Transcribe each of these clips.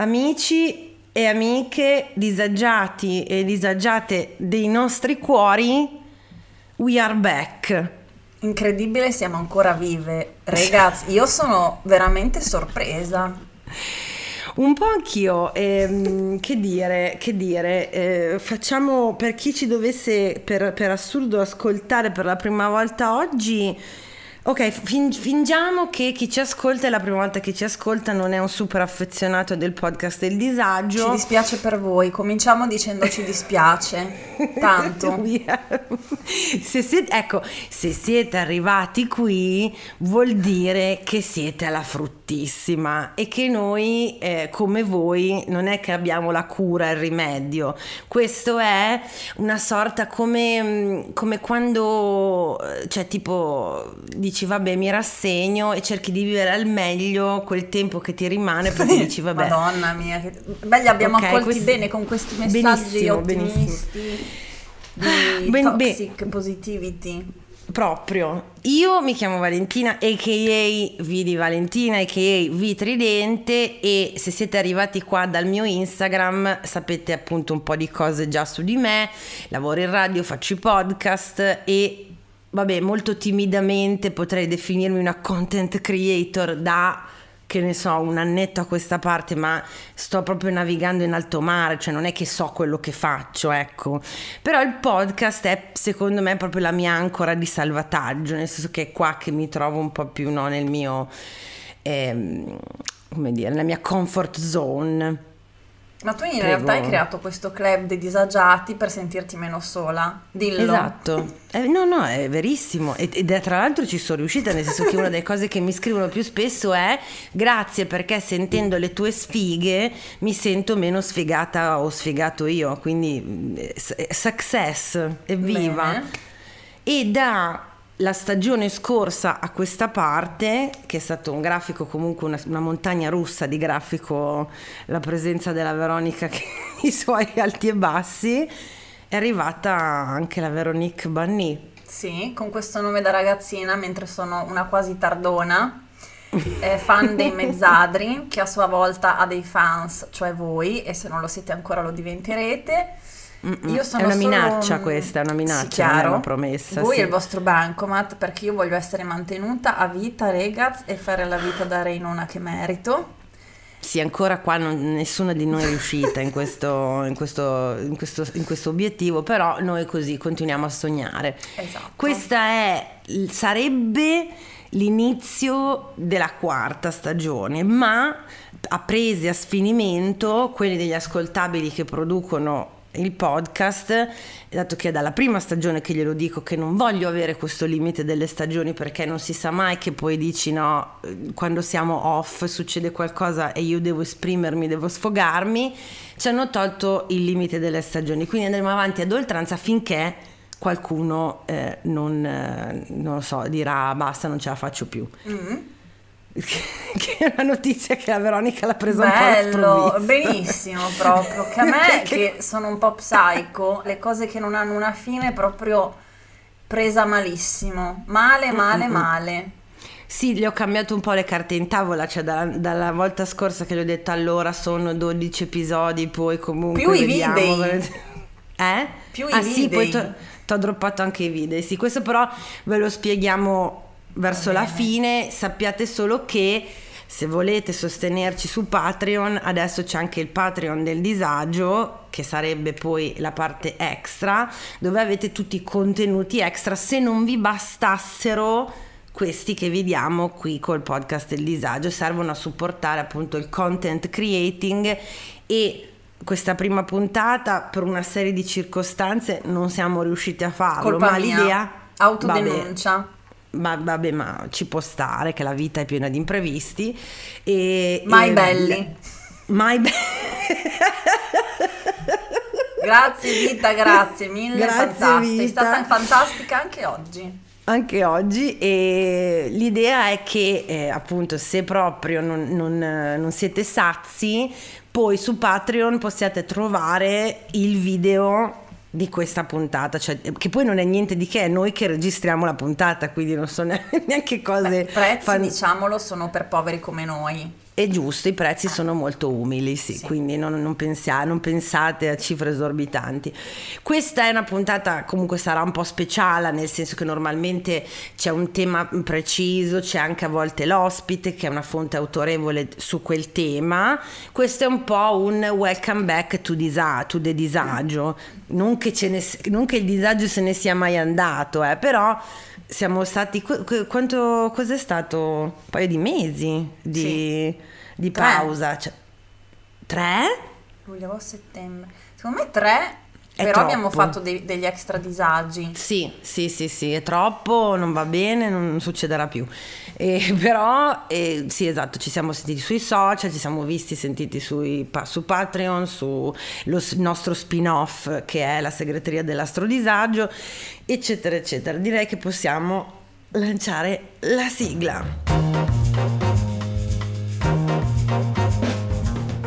Amici e amiche disagiati e disagiate dei nostri cuori, we are back. Incredibile, siamo ancora vive. Ragazzi, io sono veramente sorpresa. Un po' anch'io, ehm, che dire, che dire, eh, facciamo per chi ci dovesse per, per assurdo ascoltare per la prima volta oggi Ok, fin- fingiamo che chi ci ascolta è la prima volta che ci ascolta, non è un super affezionato del podcast del disagio. Ci dispiace per voi, cominciamo dicendo ci dispiace, tanto. se siete, ecco, se siete arrivati qui vuol dire che siete alla fruttissima e che noi, eh, come voi, non è che abbiamo la cura, il rimedio. Questo è una sorta come, mm, come quando, eh, cioè tipo dici vabbè mi rassegno e cerchi di vivere al meglio quel tempo che ti rimane perché dici vabbè madonna mia che belli abbiamo okay, accolti questi... bene con questi messaggi benissimo, ottimisti benissimo. di ben, toxic ben... positivity. Proprio. Io mi chiamo Valentina aka V di Valentina aka V Tridente e se siete arrivati qua dal mio Instagram sapete appunto un po' di cose già su di me. Lavoro in radio faccio i podcast e vabbè, molto timidamente potrei definirmi una content creator da che ne so, un annetto a questa parte, ma sto proprio navigando in alto mare, cioè non è che so quello che faccio, ecco. Però il podcast è secondo me proprio la mia ancora di salvataggio, nel senso che è qua che mi trovo un po' più no, nel mio, ehm, come dire, nella mia comfort zone. Ma tu in Prego. realtà hai creato questo club dei disagiati per sentirti meno sola. Dillo. Esatto. Eh, no, no, è verissimo. Ed è tra l'altro ci sono riuscita, nel senso che una delle cose che mi scrivono più spesso è grazie perché sentendo le tue sfighe mi sento meno sfigata o sfigato io. Quindi eh, success, evviva. Bene. E da la stagione scorsa a questa parte, che è stato un grafico comunque una, una, montagna russa di grafico, la presenza della Veronica che i suoi alti e bassi, è arrivata anche la Veronique Banni. Sì, con questo nome da ragazzina, mentre sono una quasi tardona, è fan dei mezzadri, che a sua volta ha dei fans, cioè voi, e se non lo siete ancora lo diventerete io sono è una minaccia solo... questa, è una minaccia, sì, chiaro. è una promessa. Voi sì. è il vostro bancomat perché io voglio essere mantenuta a vita, ragazzi, e fare la vita da reinona che merito. Sì, ancora qua non, nessuna di noi è riuscita in questo, in, questo, in, questo, in questo, obiettivo, però noi così continuiamo a sognare. Esatto. Questa è, sarebbe l'inizio della quarta stagione, ma a prese a sfinimento, quelli degli ascoltabili che producono il podcast, dato che è dalla prima stagione che glielo dico che non voglio avere questo limite delle stagioni perché non si sa mai che poi dici no, quando siamo off succede qualcosa e io devo esprimermi, devo sfogarmi, ci hanno tolto il limite delle stagioni, quindi andremo avanti ad oltranza finché qualcuno eh, non, eh, non, lo so, dirà basta, non ce la faccio più. Mm-hmm. che è una notizia che la Veronica l'ha presa Bello, un po' benissimo proprio, che a me che sono un po' psycho, le cose che non hanno una fine proprio presa malissimo, male, male, Mm-mm. male. Sì, gli ho cambiato un po' le carte in tavola, cioè da, dalla volta scorsa che gli ho detto allora sono 12 episodi, poi comunque Più vediamo. i video. Eh? Più ah, i sì, poi ti ho droppato anche i video. Sì, questo però ve lo spieghiamo verso la fine sappiate solo che se volete sostenerci su Patreon, adesso c'è anche il Patreon del disagio, che sarebbe poi la parte extra, dove avete tutti i contenuti extra se non vi bastassero questi che vediamo qui col podcast del disagio, servono a supportare appunto il content creating e questa prima puntata per una serie di circostanze non siamo riusciti a farlo, Colpa ma mia. l'idea autodenuncia. Vabbè, ma vabbè, ma ci può stare che la vita è piena di imprevisti. E, mai e, belli. Mai belli. grazie vita, grazie mille, grazie, fantastica. Vita. È stata fantastica anche oggi anche oggi e l'idea è che eh, appunto se proprio non, non, non, siete sazi poi su Patreon possiate trovare il video di questa puntata, cioè, che poi non è niente di che, è noi che registriamo la puntata, quindi non sono neanche cose... I prezzi, fan... diciamolo, sono per poveri come noi. È giusto, i prezzi sono molto umili, sì, Sì. quindi non, non pensia- non pensate a cifre esorbitanti. Questa è una puntata, comunque sarà un po' speciale, nel senso che normalmente c'è un tema preciso, c'è anche a volte l'ospite che è una fonte autorevole su quel tema. Questo è un po' un welcome back to, disa- to the disagio, non che, ne- non che il disagio se ne sia mai andato, eh, però siamo stati qu- qu- quanto cos'è stato un paio di mesi di, di Tre. pausa cioè, tre? Luglio, settembre. Secondo me tre, però abbiamo troppo. fatto dei- degli extra disagi. sì sì sì sì è troppo non va bene non succederà più E però eh, sì esatto ci siamo sentiti sui social ci siamo visti sentiti sui, su Patreon su lo s- nostro spin off che è la segreteria dell'astrodisagio eccetera eccetera direi che possiamo lanciare la sigla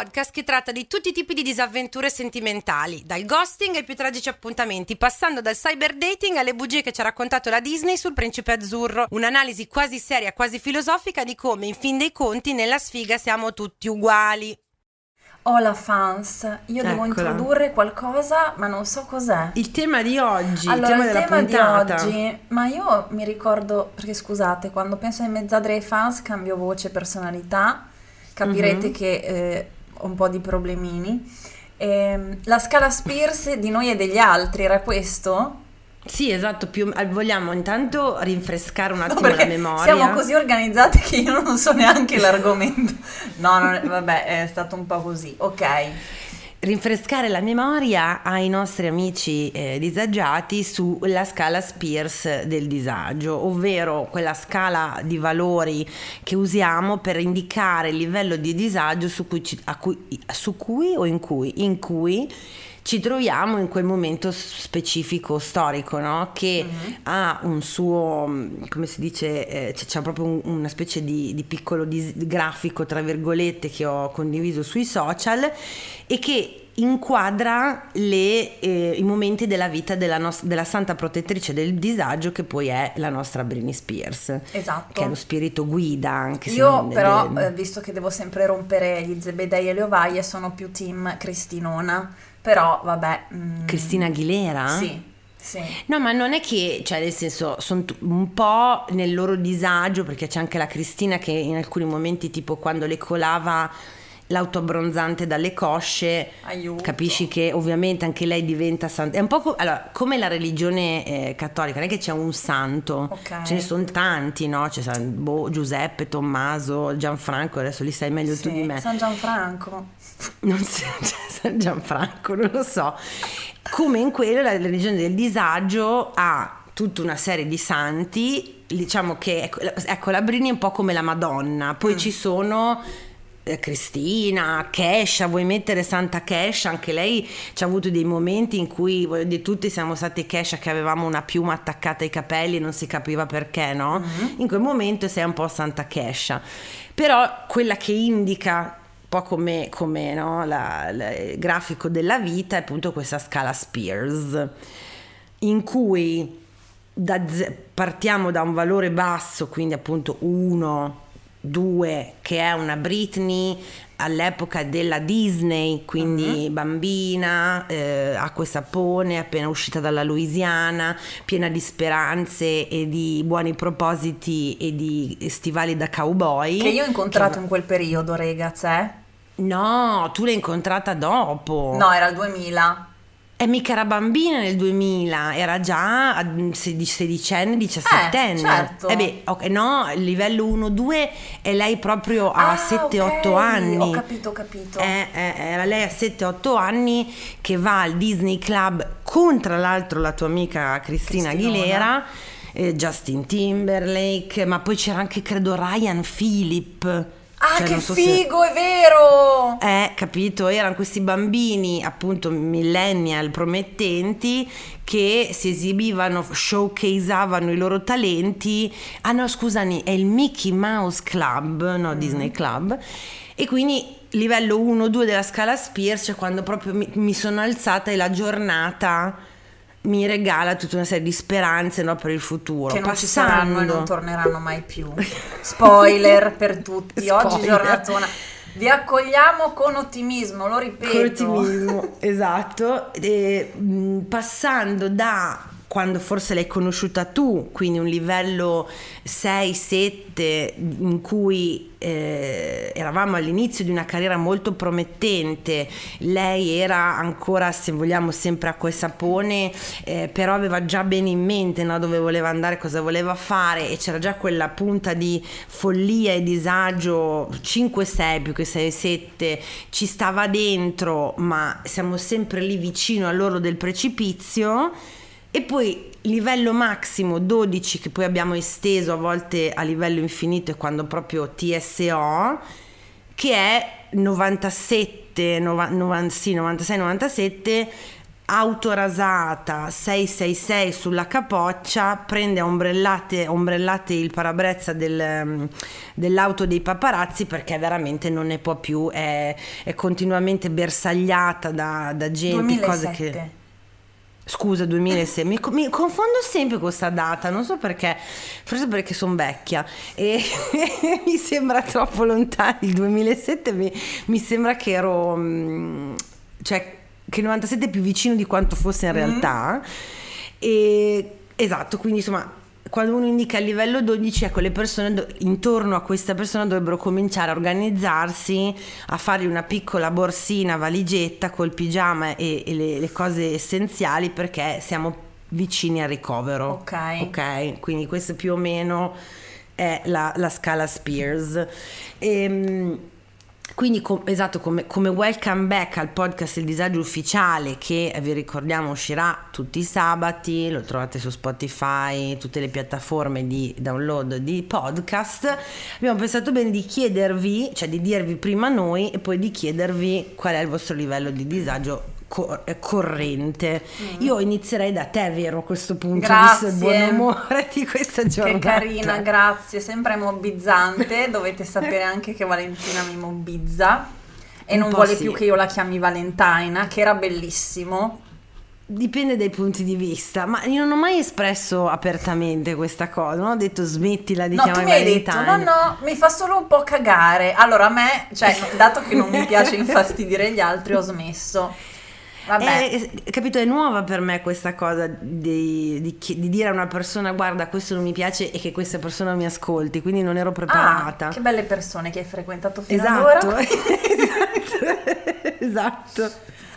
Podcast che tratta di tutti i tipi di disavventure sentimentali, dal ghosting ai più tragici appuntamenti, passando dal cyber dating alle bugie che ci ha raccontato la Disney sul principe azzurro. Un'analisi quasi seria, quasi filosofica di come, in fin dei conti, nella sfiga siamo tutti uguali. Ho la fans, io devo Eccola. introdurre qualcosa, ma non so cos'è. il tema di oggi il Allora, tema il della tema di puntata oggi, ma io mi ricordo, perché scusate, quando penso ai mezzadre e ai fans cambio voce, personalità, capirete Mhm. che eh, un po' di problemini. Ehm, la scala Spears di noi e degli altri era questo? Sì, esatto, più, vogliamo intanto rinfrescare un No, attimo la perché memoria. siamo così organizzati che io non so neanche l'argomento. No, è- vabbè, è stato un po' così. Ok. Rinfrescare la memoria ai nostri amici eh, disagiati sulla scala Spears del disagio, ovvero quella scala di valori che usiamo per indicare il livello di disagio su cui, ci- cui- su cui o in cui, in cui ci troviamo in quel momento specifico storico, no? che ha un suo, mh, come si dice, eh, c'è, c'è proprio un- una specie di, di piccolo dis- grafico, tra virgolette, che ho condiviso sui social e che inquadra le, eh, i momenti della vita della, nos- della santa protettrice del disagio che poi è la nostra Britney Spears, Esatto. che è lo spirito guida anche Io però, le- eh, visto che devo sempre rompere gli zebedei e le ovaie, sono più team Cristinona. Però, vabbè. mm, Cristina Aguilera? Sì, sì. No, ma non è che, cioè, nel senso, sono un po' nel loro disagio, perché c'è anche la Cristina che in alcuni momenti, tipo quando le colava l'autoabbronzante dalle cosce, Aiuto. capisci che ovviamente anche lei diventa santa. È un po' co- allora, come la religione eh, cattolica, non è che c'è un santo, Ok. ce ne sono tanti, no? C'è San- boh, Giuseppe, Tommaso, Gianfranco, adesso li sai meglio tu Sì, di me. San Gianfranco. Non so, cioè, San Gianfranco, non lo so. Come in quello la religione del disagio ha tutta una serie di santi, diciamo che ecco, la- ecco la Brini è un po' come la Madonna, poi ci sono Cristina, Kesha, vuoi mettere Santa Kesha? Anche lei ci ha avuto dei momenti in cui dire, tutti siamo stati Kesha che avevamo una piuma attaccata ai capelli e non si capiva perché, no? In quel momento sei un po' Santa Kesha. Però quella che indica un po' come, come, no, la- la- il grafico della vita è appunto questa scala Spears in cui da ze- partiamo da un valore basso, quindi appunto 1, 2, che è una Britney all'epoca della Disney, quindi bambina, eh, acqua e sapone, appena uscita dalla Louisiana, piena di speranze e di buoni propositi e di stivali da cowboy. Che io ho incontrato Che- in quel periodo, regaz, eh? No, tu l'hai incontrata dopo. No, era il 2000. E mica era bambina nel 2000, era già a 16, sedicenne, diciassettenne. certo. Eh beh, ok, no, il livello 1-2 e lei proprio a Ah, 7-8 ok, anni. Ho capito, ho capito. Eh, eh, era lei a 7-8 anni che va al Disney Club con tra l'altro la tua amica Cristina Cristinona. Aguilera, eh, Justin Timberlake, ma poi c'era anche credo Ryan Phillip. Ah, Cioè, che so se- figo, è vero! Eh, capito? Erano questi bambini, appunto millennial promettenti, che si esibivano, showcaseavano i loro talenti. Ah no, scusami, è il Mickey Mouse Club, no, Disney Club. E quindi livello 1-2 della scala Spears, cioè quando proprio mi, mi sono alzata e la giornata mi regala tutta una serie di speranze no, per il futuro. Che non ci saranno e Passando- non torneranno mai più. Spoiler per tutti, oggi Spoiler. giornatona. Vi accogliamo con ottimismo, lo ripeto. Con ottimismo, esatto. E, mh, passando da quando forse l'hai conosciuta tu, quindi un livello 6-7 in cui eh, eravamo all'inizio di una carriera molto promettente, lei era ancora, se vogliamo, sempre acqua e sapone, eh, però aveva già bene in mente no, dove voleva andare, cosa voleva fare e c'era già quella punta di follia e disagio 5-6 più che 6-7 ci stava dentro, ma siamo sempre lì vicino all'oro del precipizio. E poi livello massimo 12 che poi abbiamo esteso a volte a livello infinito e quando proprio TSO che è 97 nova- novan- sì, 96 97 autorasata 666 sulla capoccia prende a ombrellate, ombrellate il parabrezza del, dell'auto dei paparazzi perché veramente non ne può più è, è continuamente bersagliata da, da gente cose 2007. che Scusa, 2006, mi, mi confondo sempre con questa data, non so perché, forse perché sono vecchia. E mi sembra troppo lontano il 2007, mi, mi sembra che ero, mm, cioè che il 97 è più vicino di quanto fosse in realtà. E, esatto, quindi insomma, quando uno indica il livello 12, ecco, le persone do- intorno a questa persona dovrebbero cominciare a organizzarsi, a fargli una piccola borsina, valigetta col pigiama e, e le, le cose essenziali perché siamo vicini al ricovero. Ok. Ok, quindi questo più o meno è la, la scala Spears. Ehm, quindi com- esatto, come, come welcome back al podcast Il Disagio Ufficiale che eh, vi ricordiamo uscirà tutti i sabati, lo trovate su Spotify, tutte le piattaforme di download di podcast, abbiamo pensato bene di chiedervi, cioè di dirvi prima noi e poi di chiedervi qual è il vostro livello di disagio co- eh, corrente. Io inizierei da te, vero, a questo punto, visto il buon Mm. Grazie. umore di questa giornata. Che carina, grazie, sempre mobbizzante. Dovete sapere anche che Valentina mi mobbizza e non vuole sì. più che io la chiami Valentina, che era bellissimo. Dipende dai punti di vista, ma io non ho mai espresso apertamente questa cosa, non ho detto smettila di No, chiamare detto, no, Valentine. no, mi fa solo un po' cagare. Allora a me, cioè, dato che non mi piace infastidire gli altri, ho smesso. Vabbè. È, capito, è nuova per me questa cosa di, di di dire a una persona guarda questo non mi piace e che questa persona mi ascolti, quindi non ero Ah, preparata. che belle persone che hai frequentato fino ad esatto, ora. esatto, esatto.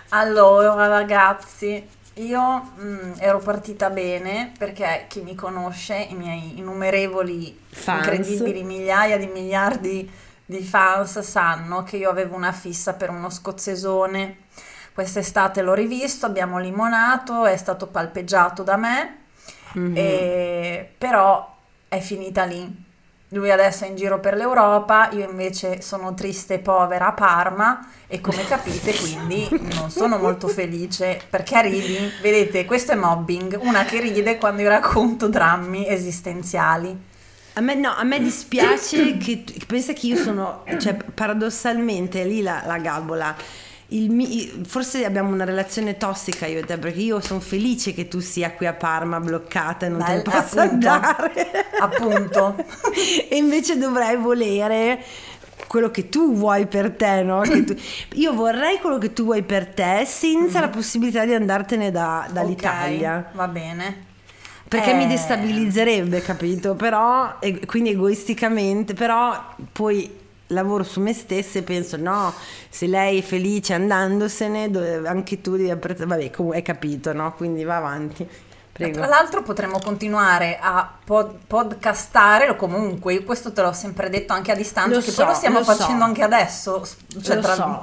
Allora, ragazzi, io mm, ero partita bene perché chi mi conosce, i miei innumerevoli, Fans. incredibili migliaia di miliardi di fans sanno che io avevo una fissa per uno scozzesone. Quest'estate l'ho rivisto, abbiamo limonato, è stato palpeggiato da me, Mhm. e- però è finita lì. Lui adesso è in giro per l'Europa, io invece sono triste e povera a Parma e come capite quindi non sono molto felice perché ridi. Vedete, questo è mobbing, una che ride quando io racconto drammi esistenziali. A me, no, a me dispiace che che pensa che io sono, cioè paradossalmente lì la, la gabola. Il mi- forse abbiamo una relazione tossica io e te perché io sono felice che tu sia qui a Parma bloccata e non te possa appunto. andare. Appunto. e invece dovrei volere quello che tu vuoi per te, no? Tu- Io vorrei quello che tu vuoi per te senza la possibilità di andartene da- dall'Italia. Ok, va bene. Perché Eh, mi destabilizzerebbe, capito? Però, e quindi egoisticamente, però poi lavoro su me stessa e penso no, se lei è felice andandosene, do- anche tu devi apprezzare, vabbè, comunque hai capito, no? Quindi va avanti. Prego. Tra l'altro potremmo continuare a pod- podcastare o comunque, questo te l'ho sempre detto anche a distanza, Lo che so, lo stiamo lo so. facendo anche adesso. Cioè Lo tra- so.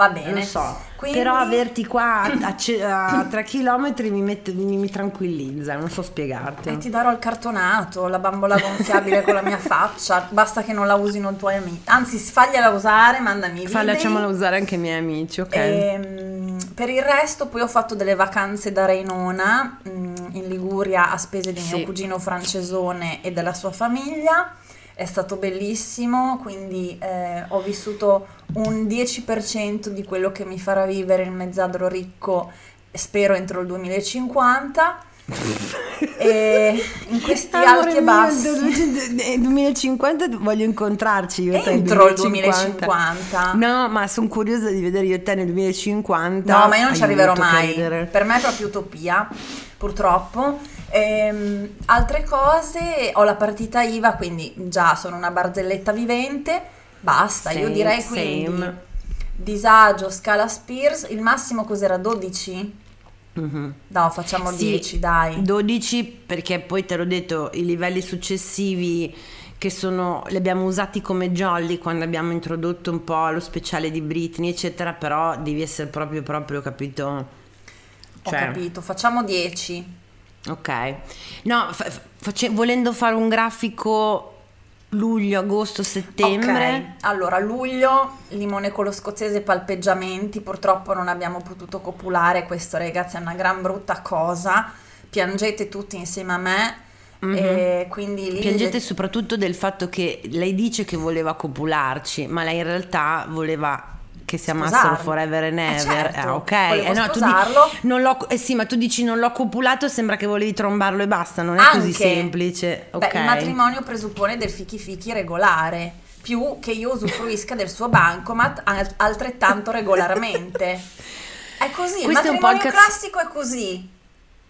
Va bene. Lo so, Quindi- però averti qua a, a a 3 km mi, mette- mi- mi tranquillizza, non so spiegarti. E ti darò il cartonato, la bambola gonfiabile con la mia faccia, basta che non la usino i tuoi amici. Anzi, fagliela usare, mandami i video. lasciamola usare anche i miei amici, ok? Ehm, per il resto poi ho fatto delle vacanze da Reinona mm, in Liguria a spese di Sì. mio cugino francesone e della sua famiglia. È stato bellissimo, quindi eh, ho vissuto un 10% di quello che mi farà vivere il mezzadro ricco, spero entro il 2050. e in questi Amore alti e bassi. nel 2050 voglio incontrarci io e te. Entro il 2050. 2050. No, ma sono curiosa di vedere io e te nel 2050. No, ma io non ci arriverò mai. credere. Per me è proprio utopia, purtroppo. Ehm, altre cose, ho la partita IVA, quindi già sono una barzelletta vivente. Basta, io Same, direi quindi same. disagio, scala Spears, il massimo cos'era 12? Mhm. No, facciamo Sì, 10, dai. 12 perché poi te l'ho detto, i livelli successivi che sono, li abbiamo usati come jolly quando abbiamo introdotto un po' lo speciale di Britney, eccetera, però devi essere proprio, proprio capito. Ho Cioè, capito, facciamo 10. Ok. No, fa- fa- face- volendo fare un grafico luglio, agosto, settembre. Ok, allora luglio, limone con lo scozzese, palpeggiamenti, purtroppo non abbiamo potuto copulare, questo ragazzi è una gran brutta cosa, piangete tutti insieme a me, Mhm. e quindi lì... Piangete soprattutto del fatto che lei dice che voleva copularci, ma lei in realtà voleva che si amassero Sposarmi. forever and Eh, ever. certo, Ah, ok. Eh, no, tu di- sposarlo. non l'ho- eh sì, ma tu dici non l'ho copulato, sembra che volevi trombarlo e basta, non è Anche. così semplice. Beh, Ok. il matrimonio presuppone del fichi fichi regolare, più che io usufruisca del suo bancomat al- altrettanto regolarmente. È così, il Questo è un matrimonio podcast- classico è così.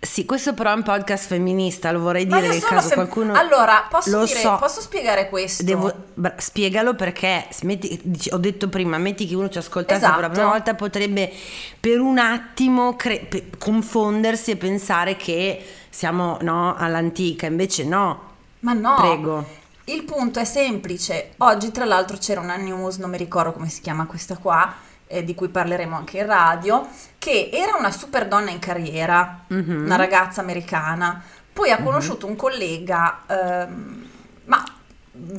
Sì, questo però è un podcast femminista, lo vorrei dire nel caso fem- qualcuno Allora, posso, lo dire- so. posso spiegare questo? Devo- bra- spiegalo perché metti- ho detto prima, metti che uno ci ascoltasse Esatto. per la prima volta potrebbe per un attimo cre- pe- confondersi e pensare che siamo no, all'antica, invece no. Ma no. Prego. Il punto è semplice. Oggi, tra l'altro, c'era una news, non mi ricordo come si chiama questa qua, eh, di cui parleremo anche in radio, che era una super donna in carriera, Mhm. una ragazza americana. Poi ha conosciuto un collega, ehm, ma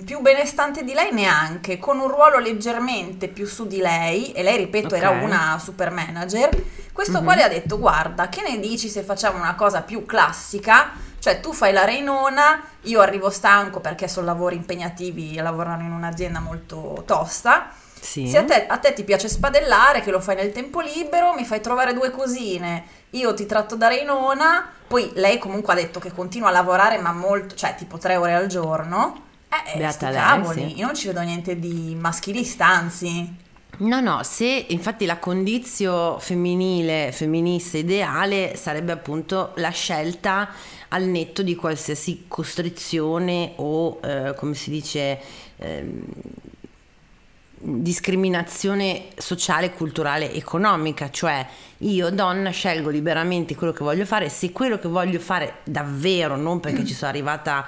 più benestante di lei neanche, con un ruolo leggermente più su di lei, e lei, ripeto, era Ok. una super manager. Questo Mhm. qua le ha detto: Guarda, che ne dici se facciamo una cosa più classica? Cioè, tu fai la reinona, io arrivo stanco perché sono lavori impegnativi a lavorare in un'azienda molto tosta. Sì. Se a te, a te ti piace spadellare, che lo fai nel tempo libero, mi fai trovare due cosine, io ti tratto da reinona, poi lei comunque ha detto che continua a lavorare, ma molto, cioè tipo tre ore al giorno. Eh, eh, Beata lei, cavoli, sì. io non ci vedo niente di maschilista, anzi. No, no, se infatti la condizio femminile, femminista ideale sarebbe appunto la scelta al netto di qualsiasi costrizione o eh, come si dice ehm, discriminazione sociale, culturale, economica, cioè io donna scelgo liberamente quello che voglio fare, se quello che voglio fare davvero, non perché ci sono arrivata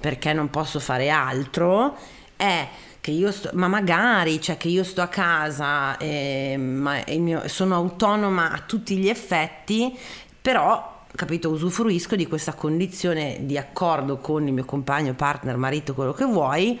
perché non posso fare altro, è che io sto, ma magari, cioè che io sto a casa, eh, ma mio- sono autonoma a tutti gli effetti, però capito, usufruisco di questa condizione di accordo con il mio compagno, partner, marito, quello che vuoi,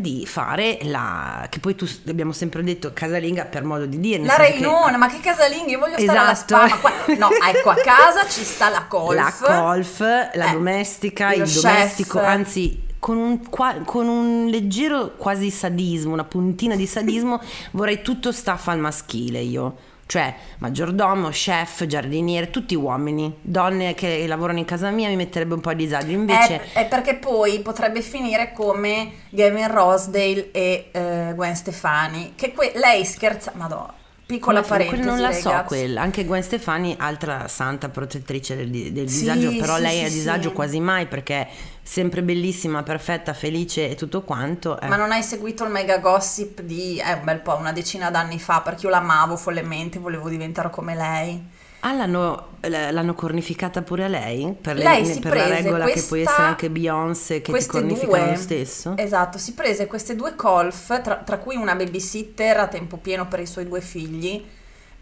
di fare la che poi tu abbiamo sempre detto casalinga per modo di dire La senso che- reinona, ma che casalinghi, io voglio stare alla Esatto. spa, qua- no, ecco, a casa ci sta la golf. la golf, la Eh, domestica, il chef. domestico, anzi con un, qua- con un leggero quasi sadismo, una puntina di sadismo, vorrei tutto staff al maschile io. Cioè, maggiordomo, chef, giardiniere, tutti uomini, donne che lavorano in casa mia mi metterebbe un po' a disagio. Invece, È, è perché poi potrebbe finire come Gavin Rosedale e eh, Gwen Stefani, che que- lei scherza, madonna, piccola Come- parentesi, non la so ragazzi. quella. Anche Gwen Stefani, altra santa protettrice del, del Sì, disagio, però sì, lei è a disagio sì. quasi mai perché è sempre bellissima, perfetta, felice e tutto quanto. eh. Ma non hai seguito il mega gossip di eh, un bel po', una decina d'anni fa, perché io l'amavo follemente, volevo diventare come lei. Ah, l'hanno, l'hanno cornificata pure a lei? Per, le- Lei per la regola che questa- puoi essere anche Beyoncé che ti queste cornificano due- lo stesso? Esatto, si prese queste due colf, tra, tra cui una babysitter a tempo pieno per i suoi due figli,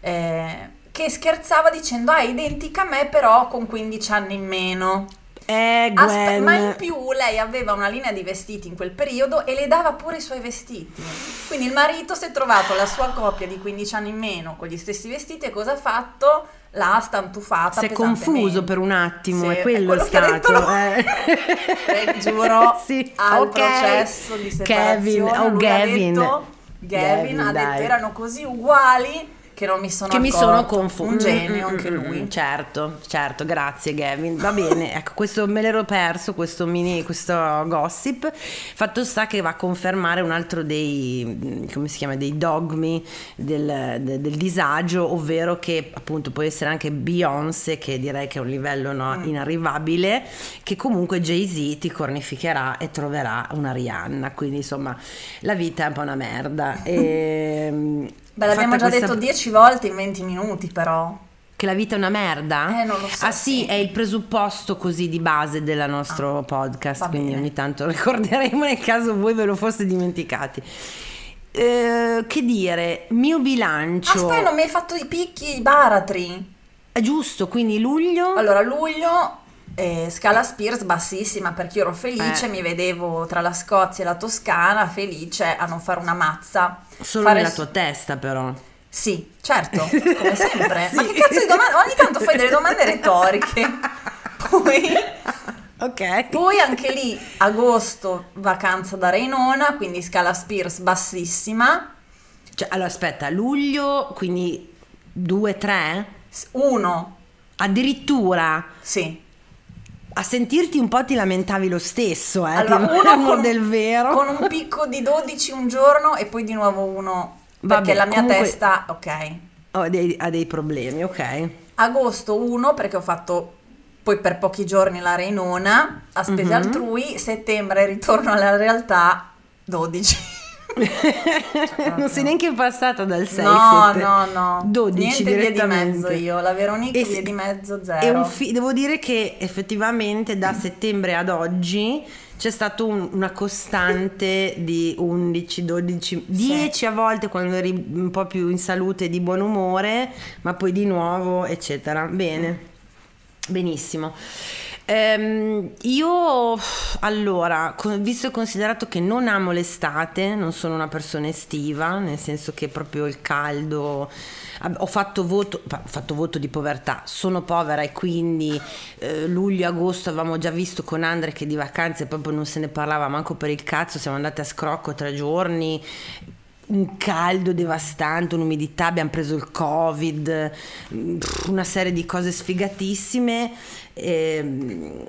eh, che scherzava dicendo, ah, è identica a me però con 15 anni in meno. Eh, Aspe- ma in più lei aveva una linea di vestiti in quel periodo e le dava pure i suoi vestiti. Quindi il marito si è trovato la sua coppia di 15 anni in meno con gli stessi vestiti e cosa ha fatto? L'ha stantufata. si è confuso per un attimo, Sì, è quello, quello è ha detto stato. eh. Eh, giuro, Sì, al ok. processo di separazione Kevin, oh ha Gavin. detto, Gavin ha dai. detto erano così uguali che non mi sono che mi sono confuso. Un genio anche lui. Certo, certo, grazie Gavin. Va bene, ecco, questo me l'ero perso, questo mini, questo gossip. Fatto sta che va a confermare un altro dei, come si chiama, dei dogmi del, de- del disagio, ovvero che appunto può essere anche Beyoncé, che direi che è un livello no, Mm. inarrivabile, che comunque Jay-Z ti cornificherà e troverà una Rihanna. Quindi insomma, la vita è un po' una merda. E, Beh, l'abbiamo già questa- detto 10 volte in 20 minuti però. che la vita è una merda? Eh, non lo so, Ah sì, sì. è il presupposto così di base del nostro podcast, va quindi bene. ogni tanto ricorderemo nel caso voi ve lo foste dimenticati. Eh, che dire, mio bilancio... Aspetta, non mi hai fatto i picchi, i baratri. È giusto, quindi luglio... Allora, luglio, eh, scala Spears bassissima perché io ero felice, Eh. mi vedevo tra la Scozia e la Toscana, felice a non fare una mazza. Solo Fare nella tua testa però. Sì, certo, come sempre. Ma Sì. che cazzo di domande? Ogni tanto fai delle domande retoriche. Poi, Ok. poi anche lì, agosto, vacanza da Reinona, quindi scala Spears bassissima. Cioè, allora aspetta, luglio, quindi 2-3? S- Uno, Addirittura sì. A sentirti un po' ti lamentavi lo stesso, eh? Allora, ti uno con, del vero. con un picco di 12 un giorno e poi di nuovo uno. Vabbè, perché la mia comunque- testa, ok. Oh, dei- ha dei problemi, ok. Agosto 1 perché ho fatto poi per pochi giorni la Reinona a spese Mhm. altrui, settembre ritorno alla realtà 12. Non sei neanche passata dal 6 no, 7. no, no. 12 Niente via di mezzo io, la Veronique E via di mezzo zero. un fi- devo dire che effettivamente da settembre ad oggi c'è stata una costante di 11, 12, 10 a volte quando eri un po' più in salute e di buon umore, ma poi di nuovo, eccetera. Bene, benissimo. Ehm, io allora, visto e considerato che non amo l'estate, non sono una persona estiva, nel senso che proprio il caldo, ho fatto voto, ho fatto voto di povertà, sono povera e quindi eh, luglio, agosto avevamo già visto con Andre che di vacanze proprio non se ne parlava manco per il cazzo, siamo andati a scrocco tre giorni, un caldo devastante, un'umidità, abbiamo preso il covid, mm, una serie di cose sfigatissime. Ehm,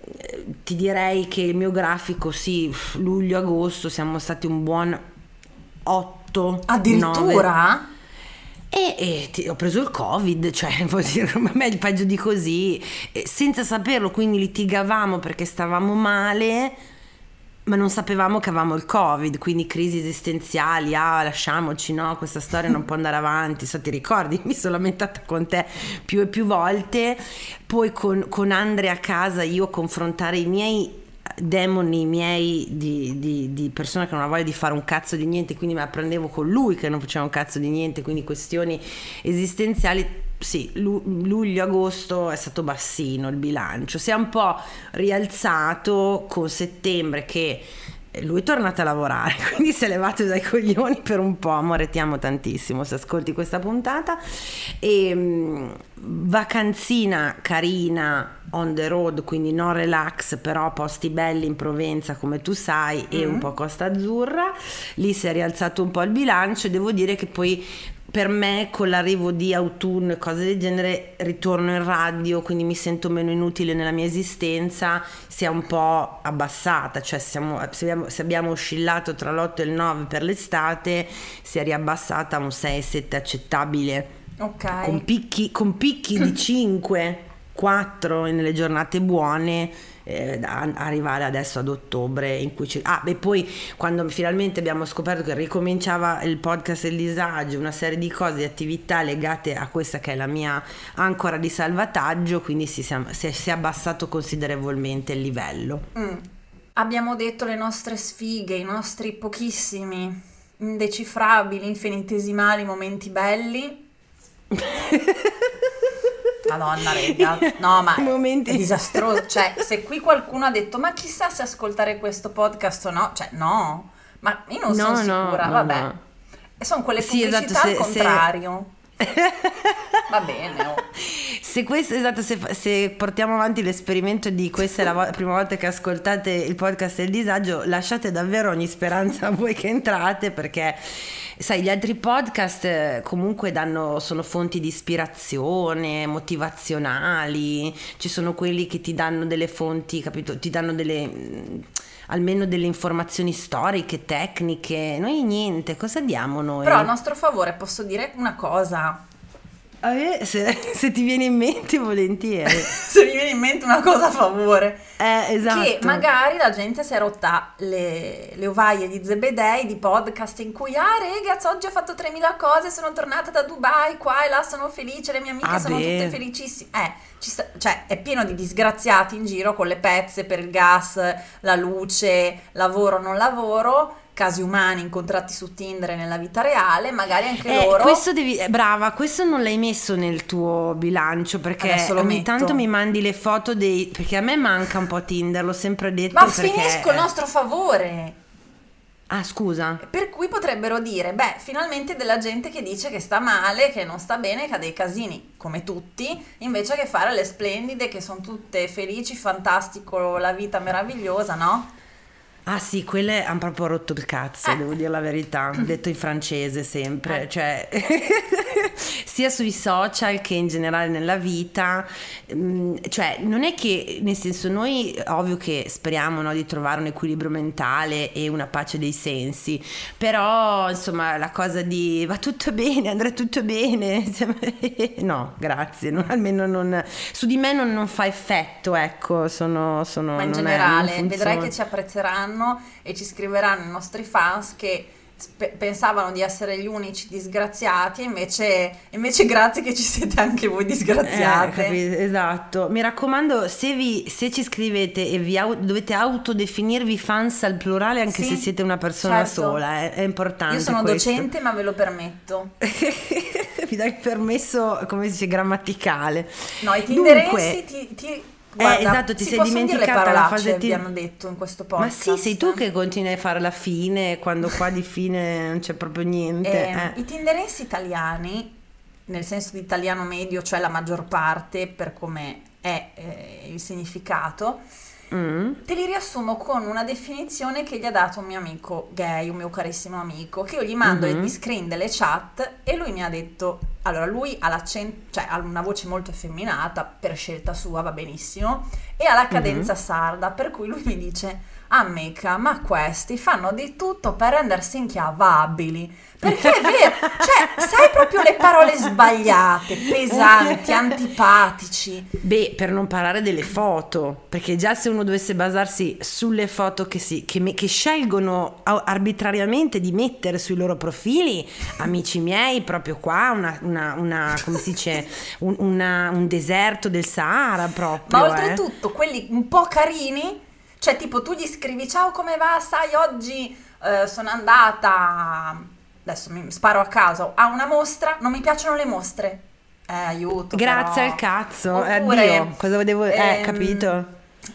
ti direi che il mio grafico, sì, luglio-agosto siamo stati un buon 8. Addirittura? E, e ti- ho preso il covid, cioè vuol dire, a me è peggio di così, senza saperlo, quindi litigavamo perché stavamo male, ma non sapevamo che avevamo il covid, quindi crisi esistenziali, ah lasciamoci, no, questa storia non può andare avanti, so ti ricordi, mi sono lamentata con te più e più volte, poi con, con Andre a casa io confrontare i miei demoni miei di, di, di persona che non ha voglia di fare un cazzo di niente, quindi me la prendevo con lui che non faceva un cazzo di niente, quindi questioni esistenziali. Sì, lu- luglio-agosto è stato bassino il bilancio, si è un po' rialzato con settembre che lui è tornato a lavorare, quindi si è levato dai coglioni per un po', amore ti amo tantissimo se ascolti questa puntata. E mm, vacanzina carina on the road, quindi non relax, però posti belli in Provenza come tu sai e un po' Costa Azzurra, lì si è rialzato un po' il bilancio, devo dire che poi per me con l'arrivo di autunno e cose del genere ritorno in radio, quindi mi sento meno inutile nella mia esistenza, si è un po' abbassata, cioè siamo- se, abbiamo, se abbiamo oscillato tra l'8 e il 9 per l'estate, si è riabbassata a un 6-7 accettabile, Ok. con picchi, con picchi di 5. quattro nelle giornate buone eh, arrivare adesso ad ottobre in cui ci... ah e poi quando finalmente abbiamo scoperto che ricominciava il podcast del disagio una serie di cose di attività legate a questa che è la mia ancora di salvataggio quindi si, si, è, si è abbassato considerevolmente il livello mm. abbiamo detto le nostre sfighe i nostri pochissimi indecifrabili infinitesimali momenti belli Madonna, rega. No, ma Momenti. è disastroso. Cioè, se qui qualcuno ha detto, ma chissà se ascoltare questo podcast o no, cioè, no. Ma io non no, sono no, sicura, no, vabbè. No. E sono quelle sì, pubblicità esatto, se, al contrario. Se... Va bene. Oh. Se, questo, esatto, se, se, portiamo avanti l'esperimento di questa è la vo- prima volta che ascoltate il podcast del disagio, lasciate davvero ogni speranza a voi che entrate perché sai, gli altri podcast eh, comunque danno, sono fonti di ispirazione, motivazionali, ci sono quelli che ti danno delle fonti, capito? Ti danno delle mm, almeno delle informazioni storiche, tecniche. Noi niente, cosa diamo noi? Però a nostro favore posso dire una cosa. Eh, se, se, ti viene in mente, volentieri. se mi viene in mente una cosa a favore. Eh, esatto. Che magari la gente si è rotta le, le ovaie di Zebedei, di podcast in cui, ah ragazzi, oggi ho fatto 3000 cose, sono tornata da Dubai, qua e là sono felice, le mie amiche ah, sono beh. tutte felicissime. Eh, sta, cioè, è pieno di disgraziati in giro con le pezze per il gas, la luce, lavoro, non lavoro casi umani incontrati su Tinder e nella vita reale, magari anche eh, loro. Questo devi, eh, brava, questo non l'hai messo nel tuo bilancio perché ogni metto. tanto mi mandi le foto dei. perché a me manca un po' Tinder, l'ho sempre detto. Ma perché... finisco il nostro favore. Ah, scusa. Per cui potrebbero dire, beh, finalmente della gente che dice che sta male, che non sta bene, che ha dei casini, come tutti, invece che fare le splendide che sono tutte felici, fantastico, la vita meravigliosa, no? Ah sì, quelle hanno proprio rotto il cazzo, eh. devo dire la verità, detto in francese sempre, eh. cioè sia sui social che in generale nella vita, mm, cioè non è che, nel senso noi ovvio che speriamo no, di trovare un equilibrio mentale e una pace dei sensi, però insomma la cosa di va tutto bene, andrà tutto bene, no grazie, non, almeno non, su di me non, non, fa effetto, ecco, sono... sono Ma in generale, vedrai che ci apprezzeranno scriveranno e ci scriveranno i nostri fans che spe- pensavano di essere gli unici disgraziati invece, invece grazie che ci siete anche voi disgraziate. Eh, esatto, mi raccomando se, vi, se ci scrivete e vi au- dovete autodefinirvi fans al plurale anche sì, se siete una persona certo. sola, è, è, importante. Io sono questo. docente ma ve lo permetto. mi dai il permesso, come si dice, grammaticale. No, i tinderensi ti, ti Guarda, eh, esatto, ti sei dimenticata la fase ti hanno detto in questo podcast. Ma sì, sei tu che continui a fare la fine quando qua di fine non c'è proprio niente. Eh, eh. I tinderensi italiani, nel senso di italiano medio, cioè la maggior parte per come è eh, il significato, mm. te li riassumo con una definizione che gli ha dato un mio amico gay, un mio carissimo amico, che io gli mando mm-hmm. gli screen delle chat e lui mi ha detto allora, lui ha, cioè, ha, una voce molto effeminata, per scelta sua, va benissimo, e ha la cadenza mm-hmm. sarda, per cui lui mi dice, Amica, ma questi fanno di tutto per rendersi inchiavabili. Perché è vero, cioè, sai proprio le parole sbagliate, pesanti, antipatici. Beh, per non parlare delle foto, perché già se uno dovesse basarsi sulle foto che, si, che, che scelgono arbitrariamente di mettere sui loro profili, amici miei, proprio qua, una, una, una come si dice, un, una, un deserto del Sahara proprio. Ma oltretutto, eh. quelli un po' carini cioè, tipo, tu gli scrivi, ciao, come va? Sai, oggi eh, sono andata, adesso mi sparo a caso, a una mostra, non mi piacciono le mostre. Eh, aiuto. Grazie però. al cazzo, eh, Oppure, addio, cosa. Eh, ehm, capito?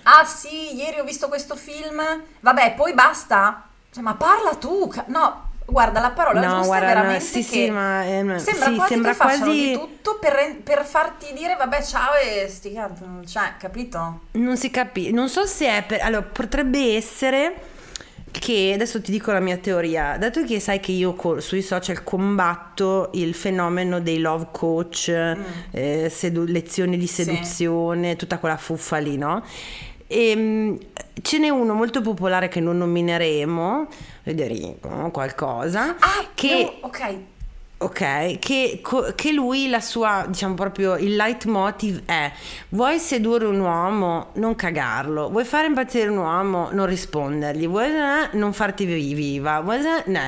Ah sì, ieri ho visto questo film, vabbè, poi basta. Cioè, ma parla tu, no, Guarda, la parola no, giusta guarda, è veramente no, sì, sì, ma, eh, sembra sì, quasi sembra che quasi... di tutto per, per, farti dire vabbè ciao e sti cioè, capito? Non si capisce, non so se è per... Allora, potrebbe essere che adesso ti dico la mia teoria, dato che sai che io sui social combatto il fenomeno dei love coach, mm. eh, sedu- lezioni di seduzione, sì. tutta quella fuffa lì, no? E, ehm, ce n'è uno molto popolare che non nomineremo, Federico, qualcosa. Ah, che... No, ok. Ok, che, che lui la sua, diciamo proprio il leitmotiv è vuoi sedurre un uomo, non cagarlo, vuoi fare impazzire un uomo, non rispondergli, vuoi eh, non farti viva, vuoi, eh, no.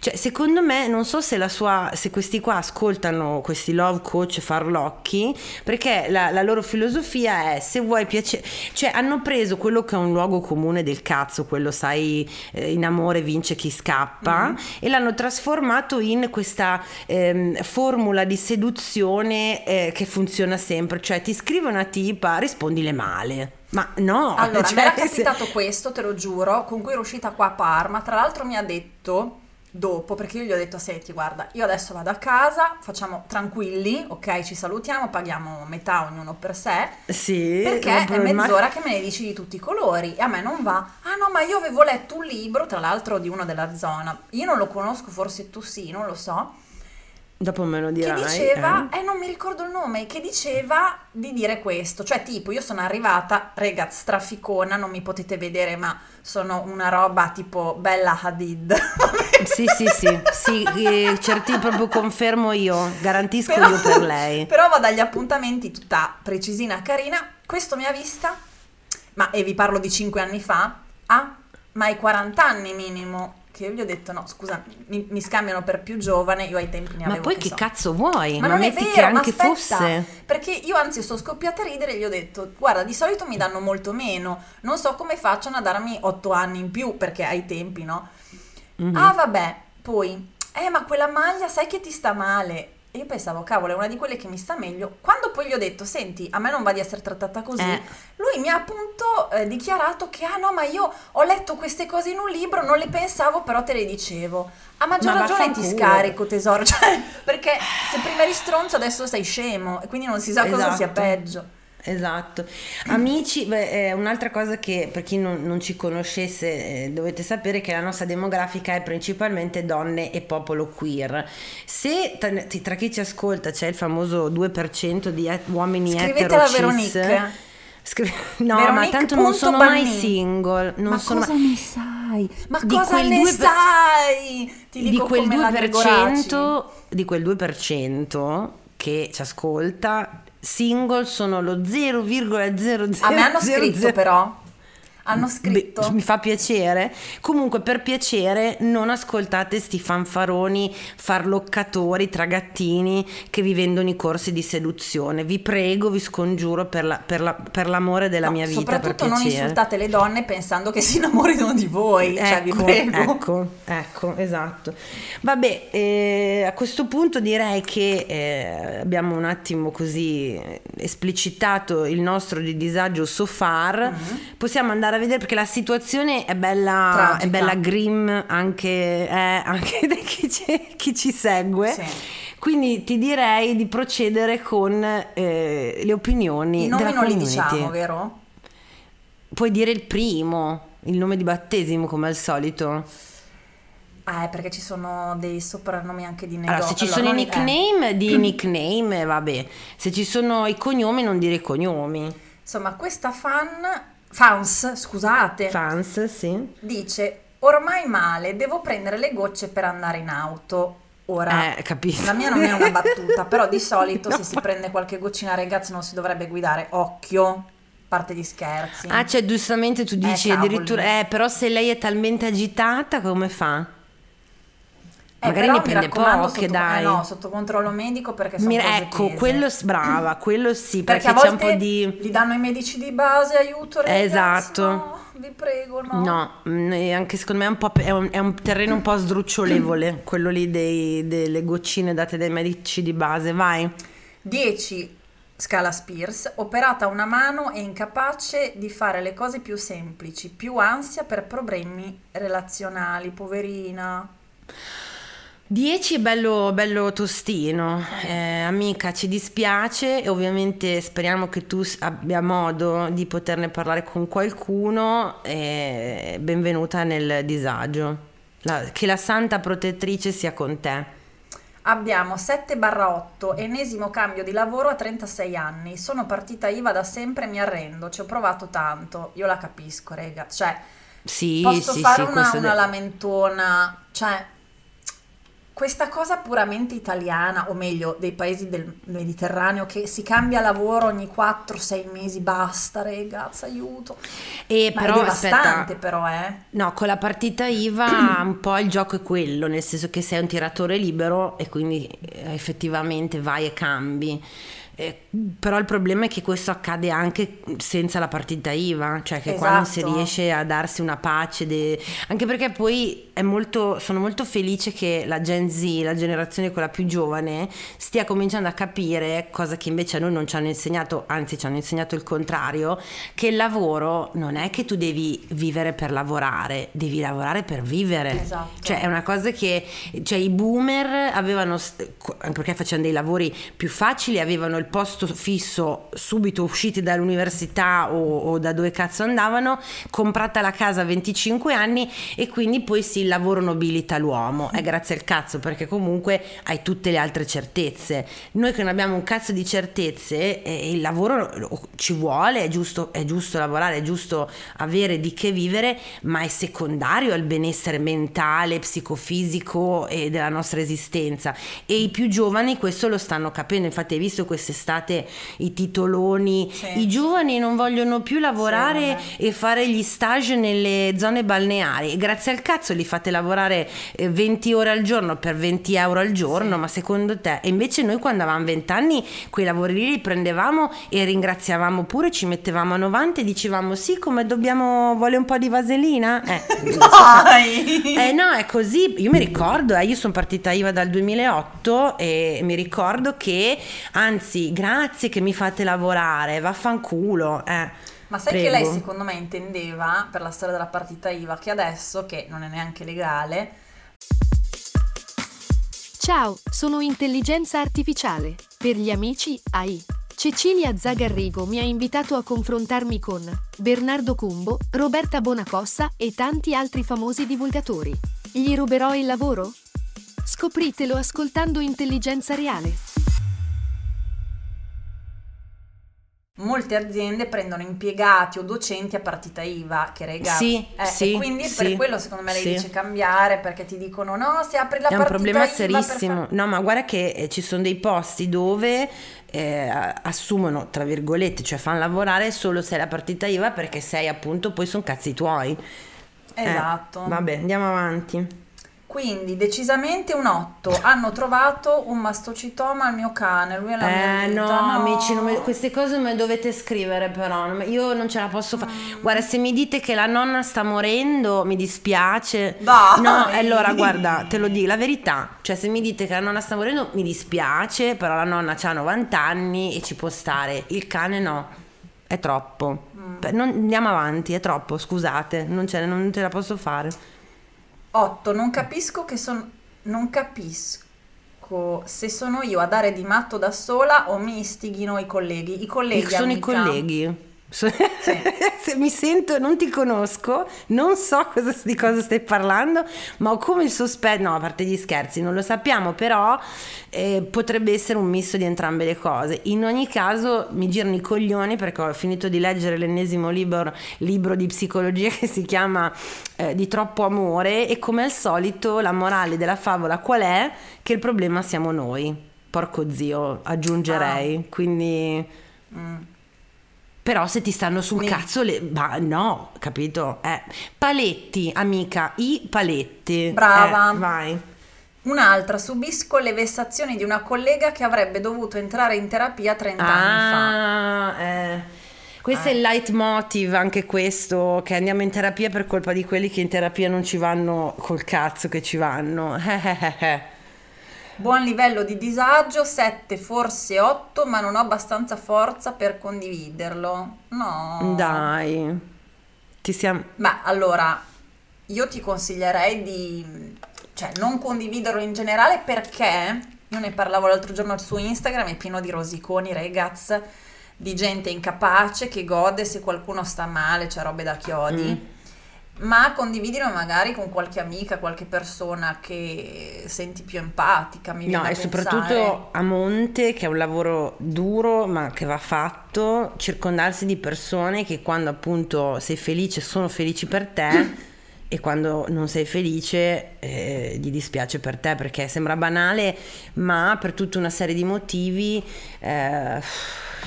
cioè secondo me non so se la sua, se questi qua ascoltano questi love coach farlocchi, perché la, la loro filosofia è se vuoi piacere, cioè hanno preso quello che è un luogo comune del cazzo, quello sai eh, in amore vince chi scappa, mm. e l'hanno trasformato in questa ehm, formula di seduzione eh, che funziona sempre, cioè ti scrive una tipa, rispondile male. Ma no, allora cioè, mi era capitato se... questo, te lo giuro, con cui ero uscita qua a Parma. Tra l'altro mi ha detto dopo, perché io gli ho detto: Senti, guarda, io adesso vado a casa, facciamo tranquilli, ok, ci salutiamo, paghiamo metà ognuno per sé. Sì. Perché è mezz'ora che me ne dici di tutti i colori e a me non va. Ah no, ma io avevo letto un libro, tra l'altro di uno della zona. Io non lo conosco, forse tu sì, non lo so Dopo me lo dirai. Che diceva, eh. eh. non mi ricordo il nome, che diceva di dire questo, cioè tipo io sono arrivata, rega, straficona, non mi potete vedere ma sono una roba tipo Bella Hadid. sì, sì, sì, sì, certi proprio confermo io, garantisco però, io per lei. Però vado agli appuntamenti tutta precisina, carina, questo mi ha vista, ma e vi parlo di 5 anni fa, ah, ma ai 40 anni minimo, che io gli ho detto no scusa mi, mi, scambiano per più giovane io ai tempi ne avevo ma poi che, so. cazzo vuoi ma, ma non metti è vero, che anche aspetta, fosse perché io anzi sono scoppiata a ridere e gli ho detto guarda di solito mi danno molto meno non so come facciano a darmi otto anni in più perché ai tempi no mm-hmm. ah vabbè poi eh ma quella maglia sai che ti sta male io pensavo, cavolo, è una di quelle che mi sta meglio. Quando poi gli ho detto, senti, a me non va di essere trattata così, eh. lui mi ha appunto eh, dichiarato che, ah no, ma io ho letto queste cose in un libro, non le pensavo, però te le dicevo. A maggior ma ragione ti scarico, tesoro, cioè, perché se prima eri stronzo adesso sei scemo, e quindi non si sa esatto. cosa sia peggio. Esatto, amici, beh, un'altra cosa che per chi non, non ci conoscesse eh, dovete sapere che la nostra demografica è principalmente donne e popolo queer. Se tra, tra chi ci ascolta c'è il famoso 2% di et- uomini Scrivetela a Veronique. Scri- no, Veronique ma tanto non sono mai single. Non ma sono cosa mai... ne sai? Ma di cosa ne per... sai? Ti dico di quel 2%, di quel 2% che ci ascolta single sono lo 0,00. A me hanno scritto però hanno scritto. Beh, mi fa piacere. Comunque, per piacere, non ascoltate sti fanfaroni farloccatori, tragattini che vi vendono i corsi di seduzione. Vi prego, vi scongiuro per, la, per, la, per l'amore della no, mia vita. Soprattutto non insultate le donne pensando che si innamorino di voi. Ecco, cioè, vi ecco, prego. Ecco, ecco, esatto. Vabbè, eh, a questo punto direi che eh, abbiamo un attimo così esplicitato il nostro di disagio so far. Mm-hmm. Possiamo andare a a vedere perché la situazione è bella, è bella grim anche, eh, anche da chi ci, chi ci segue. Sì. Quindi ti direi di procedere con eh, le opinioni. I nomi non community. li diciamo, vero? Puoi dire il primo, il nome di battesimo come al solito. Ah, è perché ci sono dei soprannomi anche di negozio. Allora, se ci allora, sono i nickname, è... di nickname, vabbè. Se ci sono i cognomi, non dire i cognomi. Insomma, questa fan Fans, scusate. Fans, sì. Dice, ormai male, devo prendere le gocce per andare in auto. Ora, eh, capito. la mia non è una battuta, però di solito no. se si prende qualche goccina ragazzi non si dovrebbe guidare. Occhio, parte di scherzi. Ah, cioè giustamente tu dici eh, addirittura, eh, però se lei è talmente agitata come fa? Eh, Magari ne prende poche, sotto, dai. Eh no, sotto controllo medico perché sono Mi, Ecco, tese. quello brava, quello sì, perché, perché c'è un po' di... Gli danno i medici di base, aiuto, ragazzi, Esatto. No, vi prego, no. No, mm, anche secondo me è un, po', è un, è un terreno un po' sdrucciolevole, quello lì dei, delle goccine date dai medici di base, vai. 10 Scala Spears, operata una mano e incapace di fare le cose più semplici, più ansia per problemi relazionali, poverina. 10 è bello, bello tostino, eh, amica ci dispiace e ovviamente speriamo che tu abbia modo di poterne parlare con qualcuno e benvenuta nel disagio, la, che la santa protettrice sia con te. Abbiamo 7-8, ennesimo cambio di lavoro a 36 anni, sono partita IVA da sempre e mi arrendo, ci ho provato tanto, io la capisco rega, cioè sì, posso sì, fare sì, una, una de- lamentona, cioè questa cosa puramente italiana, o meglio dei paesi del Mediterraneo, che si cambia lavoro ogni 4-6 mesi, basta, ragazzi, aiuto. E Ma però, è devastante aspetta, però, eh. No, con la partita IVA un po' il gioco è quello, nel senso che sei un tiratore libero e quindi eh, effettivamente vai e cambi. Eh, però il problema è che questo accade anche senza la partita IVA, cioè che qua non si Esatto. riesce a darsi una pace, de- anche perché poi è molto, sono molto felice che la Gen Z, la generazione quella più giovane, stia cominciando a capire, cosa che invece a noi non ci hanno insegnato, anzi ci hanno insegnato il contrario, che il lavoro non è che tu devi vivere per lavorare, devi lavorare per vivere. Esatto. Cioè è una cosa che cioè, i boomer avevano, anche perché facevano dei lavori più facili, avevano il posto fisso subito usciti dall'università o, o da dove cazzo andavano, comprata la casa a 25 anni e quindi poi sì, il lavoro nobilita l'uomo. È grazie al cazzo perché comunque hai tutte le altre certezze. Noi che non abbiamo un cazzo di certezze, eh, il lavoro ci vuole, è giusto, è giusto lavorare, è giusto avere di che vivere, ma è secondario al benessere mentale, psicofisico e della nostra esistenza. E i più giovani questo lo stanno capendo. Infatti, hai visto quest'estate i titoloni. Sì. I giovani non vogliono più lavorare Sì, e fare gli stage nelle zone balneari. Grazie al cazzo li fate lavorare eh, 20 ore al giorno per 20 euro al giorno. Ma secondo te? E invece noi quando avevamo 20 anni quei lavori lì li prendevamo e ringraziavamo pure, ci mettevamo a 90 e dicevamo sì, come dobbiamo, vuole un po' di vaselina? Eh, eh no, è così. Io mi ricordo, eh, io sono partita IVA dal 2008 e mi ricordo che, anzi, grazie che mi fate lavorare, vaffanculo. Eh. Ma sai Prego. che lei secondo me intendeva per la storia della partita IVA che adesso, che non è neanche legale, Ciao, sono intelligenza artificiale. Per gli amici, AI. Cecilia Zagarrigo mi ha invitato a confrontarmi con Bernardo Cumbo, Roberta Bonacossa e tanti altri famosi divulgatori. Gli ruberò il lavoro? Scopritelo ascoltando Intelligenza Reale. Molte aziende prendono impiegati o docenti a partita IVA, che ragazzi. Sì, sì, e quindi sì, per quello secondo me lei sì. dice cambiare perché ti dicono no, se apri la È un partita problema IVA serissimo. fare-" No, ma guarda che eh, ci sono dei posti dove eh, assumono, tra virgolette, cioè fanno lavorare solo se è la partita IVA perché sei appunto, poi sono cazzi tuoi. Eh, Esatto. vabbè, andiamo avanti. Quindi decisamente un 8. Hanno trovato un mastocitoma al mio cane, lui è la Eh vita. no, amici, non me- queste cose me le dovete scrivere però, io non ce la posso fare. Guarda, se mi dite che la nonna sta morendo, mi dispiace. Dai! No, allora guarda, te lo dico, la verità, cioè se mi dite che la nonna sta morendo, mi dispiace, però la nonna ha 90 anni e ci può stare. Il cane no, è troppo. Beh, non- andiamo avanti, è troppo, scusate, non non ce la posso fare. 8. Non capisco che sono. Non capisco se sono io a dare di matto da sola o mi istighino i colleghi. I colleghi sono i amica. colleghi. So- Se mi sento, non ti conosco, non so cosa- di cosa stai parlando, ma ho come il sospetto, no, a parte gli scherzi, non lo sappiamo, però eh, potrebbe essere un misto di entrambe le cose. In ogni caso mi girano i coglioni perché ho finito di leggere l'ennesimo libro, libro di psicologia che si chiama eh, Di troppo amore e come al solito la morale della favola qual è? Che il problema siamo noi. Porco zio, aggiungerei. Quindi... Mm. Però se ti stanno sul Mi- cazzo, le... ma no, capito? Eh. Paletti, amica, i paletti. Brava. Eh, vai. Un'altra, subisco le vessazioni di una collega che avrebbe dovuto entrare in terapia 30 anni fa. Ah, eh. Questo è il leitmotiv, anche questo, che andiamo in terapia per colpa di quelli che in terapia non ci vanno col cazzo che ci vanno. Buon livello di disagio, 7, forse 8, ma non ho abbastanza forza per condividerlo. No. Dai. Ti siamo... Ma allora, io ti consiglierei di cioè, non condividerlo in generale perché io ne parlavo l'altro giorno su Instagram, è pieno di rosiconi, ragazzi, di gente incapace che gode se qualcuno sta male, c'è robe da chiodi. Ma condividilo magari con qualche amica, qualche persona che senti più empatica. Mi No, e da soprattutto pensare. a monte, che è un lavoro duro ma che va fatto, circondarsi di persone che quando appunto sei felice, sono felici per te, e quando non sei felice eh, gli dispiace per te perché sembra banale, ma per tutta una serie di motivi eh,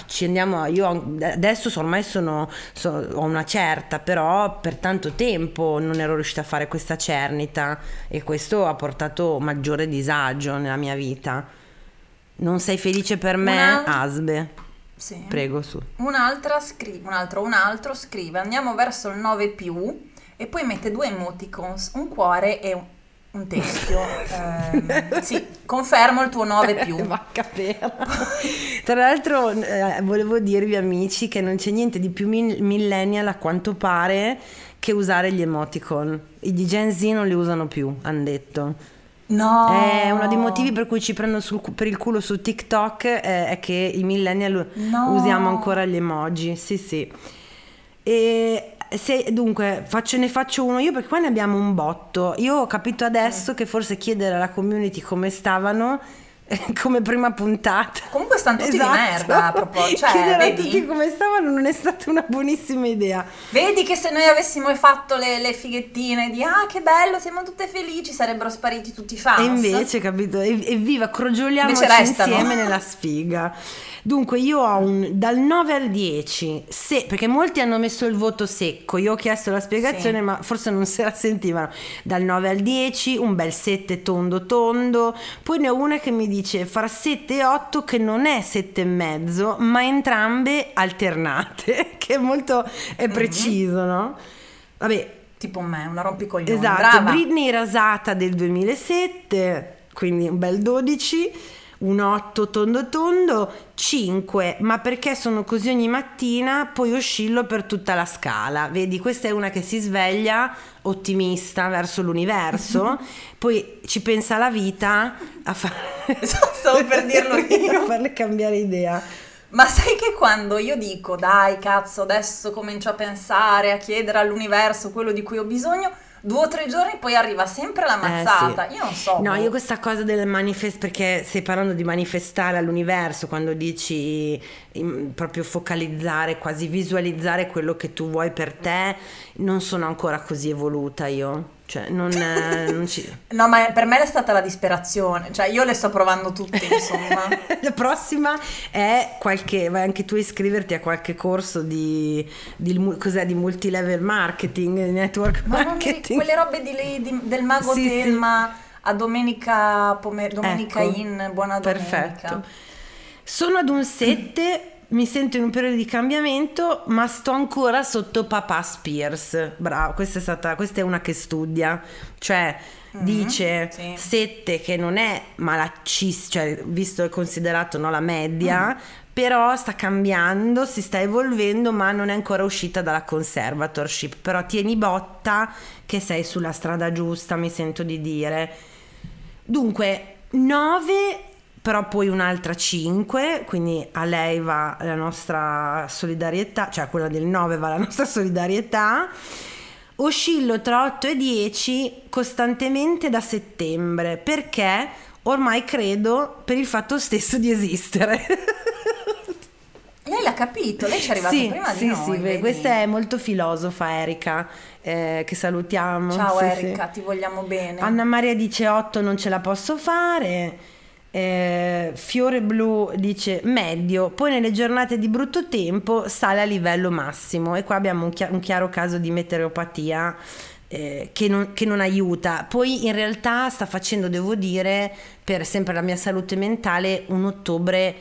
ci andiamo. Io adesso ormai sono, sono, ho una certa, però per tanto tempo non ero riuscita a fare questa cernita e questo ha portato maggiore disagio nella mia vita. Non sei felice per me, una... Asbe? Sì. Prego su. Un'altra scrive, un altro, un altro scrive, andiamo verso il 9 più e poi mette due emoticons, un cuore e un, un teschio. eh, sì, confermo il tuo 9 più. Vacca Tra l'altro eh, volevo dirvi amici che non c'è niente di più millennial a quanto pare che usare gli emoticon. I di Gen Z non li usano più, hanno detto. No. È uno dei motivi per cui ci prendono sul, per il culo su TikTok eh, è che i millennial no. usiamo ancora gli emoji. Sì, sì. E se, dunque, faccio, ne faccio uno io perché qua ne abbiamo un botto. Io ho capito adesso che forse chiedere alla community come stavano come prima puntata. Comunque stanno tutti esatto. di merda a proposito. Cioè, Chiedere vedi? a tutti come stavano non è stata una buonissima idea. Vedi che se noi avessimo fatto le, le fighettine di ah che bello, siamo tutte felici, sarebbero spariti tutti i fans. E invece, capito? Evviva, crogioliamoci insieme nella sfiga. Dunque io ho un dal 9 al 10, se, perché molti hanno messo il voto secco, io ho chiesto la spiegazione sì. ma forse non se la sentivano, dal 9 al 10 un bel 7 tondo tondo, poi ne ho una che mi dice fra 7 e 8 che non è 7 e mezzo ma entrambe alternate, che è molto è mhm. preciso, mm-hmm. no? Vabbè, tipo me, una rompicoglione. Esatto, Brava. Britney rasata del 2007, quindi un bel 12 un 8 tondo tondo, 5, ma perché sono così ogni mattina, poi oscillo per tutta la scala. Vedi, questa è una che si sveglia ottimista verso l'universo, poi ci pensa la vita a fare... Stavo per dirlo io. a farle cambiare idea. Ma sai che quando io dico, dai cazzo, adesso comincio a pensare, a chiedere all'universo quello di cui ho bisogno, due o tre giorni poi arriva sempre la mazzata. Eh, sì. Io non so. No, boh. io questa cosa del manifest perché stai parlando di manifestare all'universo quando dici proprio focalizzare, quasi visualizzare quello che tu vuoi per te, non sono ancora così evoluta io. Cioè, non, non ci... No, ma per me è stata la disperazione. Cioè, io le sto provando tutte, insomma. la prossima è qualche... Vai anche tu a iscriverti a qualche corso di... di cos'è? Di multilevel marketing, network ma marketing. quelle robe di, di, del mago sì, Telma sì. a domenica, pomer- domenica ecco, in Buona Domenica. Perfetto. Sono ad un 7 mi sento in un periodo di cambiamento, ma sto ancora sotto papà Spears. Bravo, questa è, stata, questa è una che studia, cioè mm-hmm, dice sì. sette che non è malaccissimo, cioè visto e considerato no, la media, mm. però sta cambiando, si sta evolvendo, ma non è ancora uscita dalla conservatorship. Però tieni botta che sei sulla strada giusta, mi sento di dire. Dunque, 9 però poi un'altra 5, quindi a lei va la nostra solidarietà, cioè quella del 9 va la nostra solidarietà. Oscillo tra 8 e 10 costantemente da settembre perché ormai credo per il fatto stesso di esistere. Lei l'ha capito, lei ci è arrivata sì, prima sì, di noi. Sì, vedi? questa è molto filosofa Erika, eh, che salutiamo. Ciao sì, Erika, sì. ti vogliamo bene. Anna Maria dice 8 non ce la posso fare. Eh, Fiore Blu dice medio, poi nelle giornate di brutto tempo sale a livello massimo e qua abbiamo un, chi- un chiaro caso di meteoropatia eh, che, non, che, non, aiuta. Poi in realtà sta facendo, devo dire, per sempre la mia salute mentale, un ottobre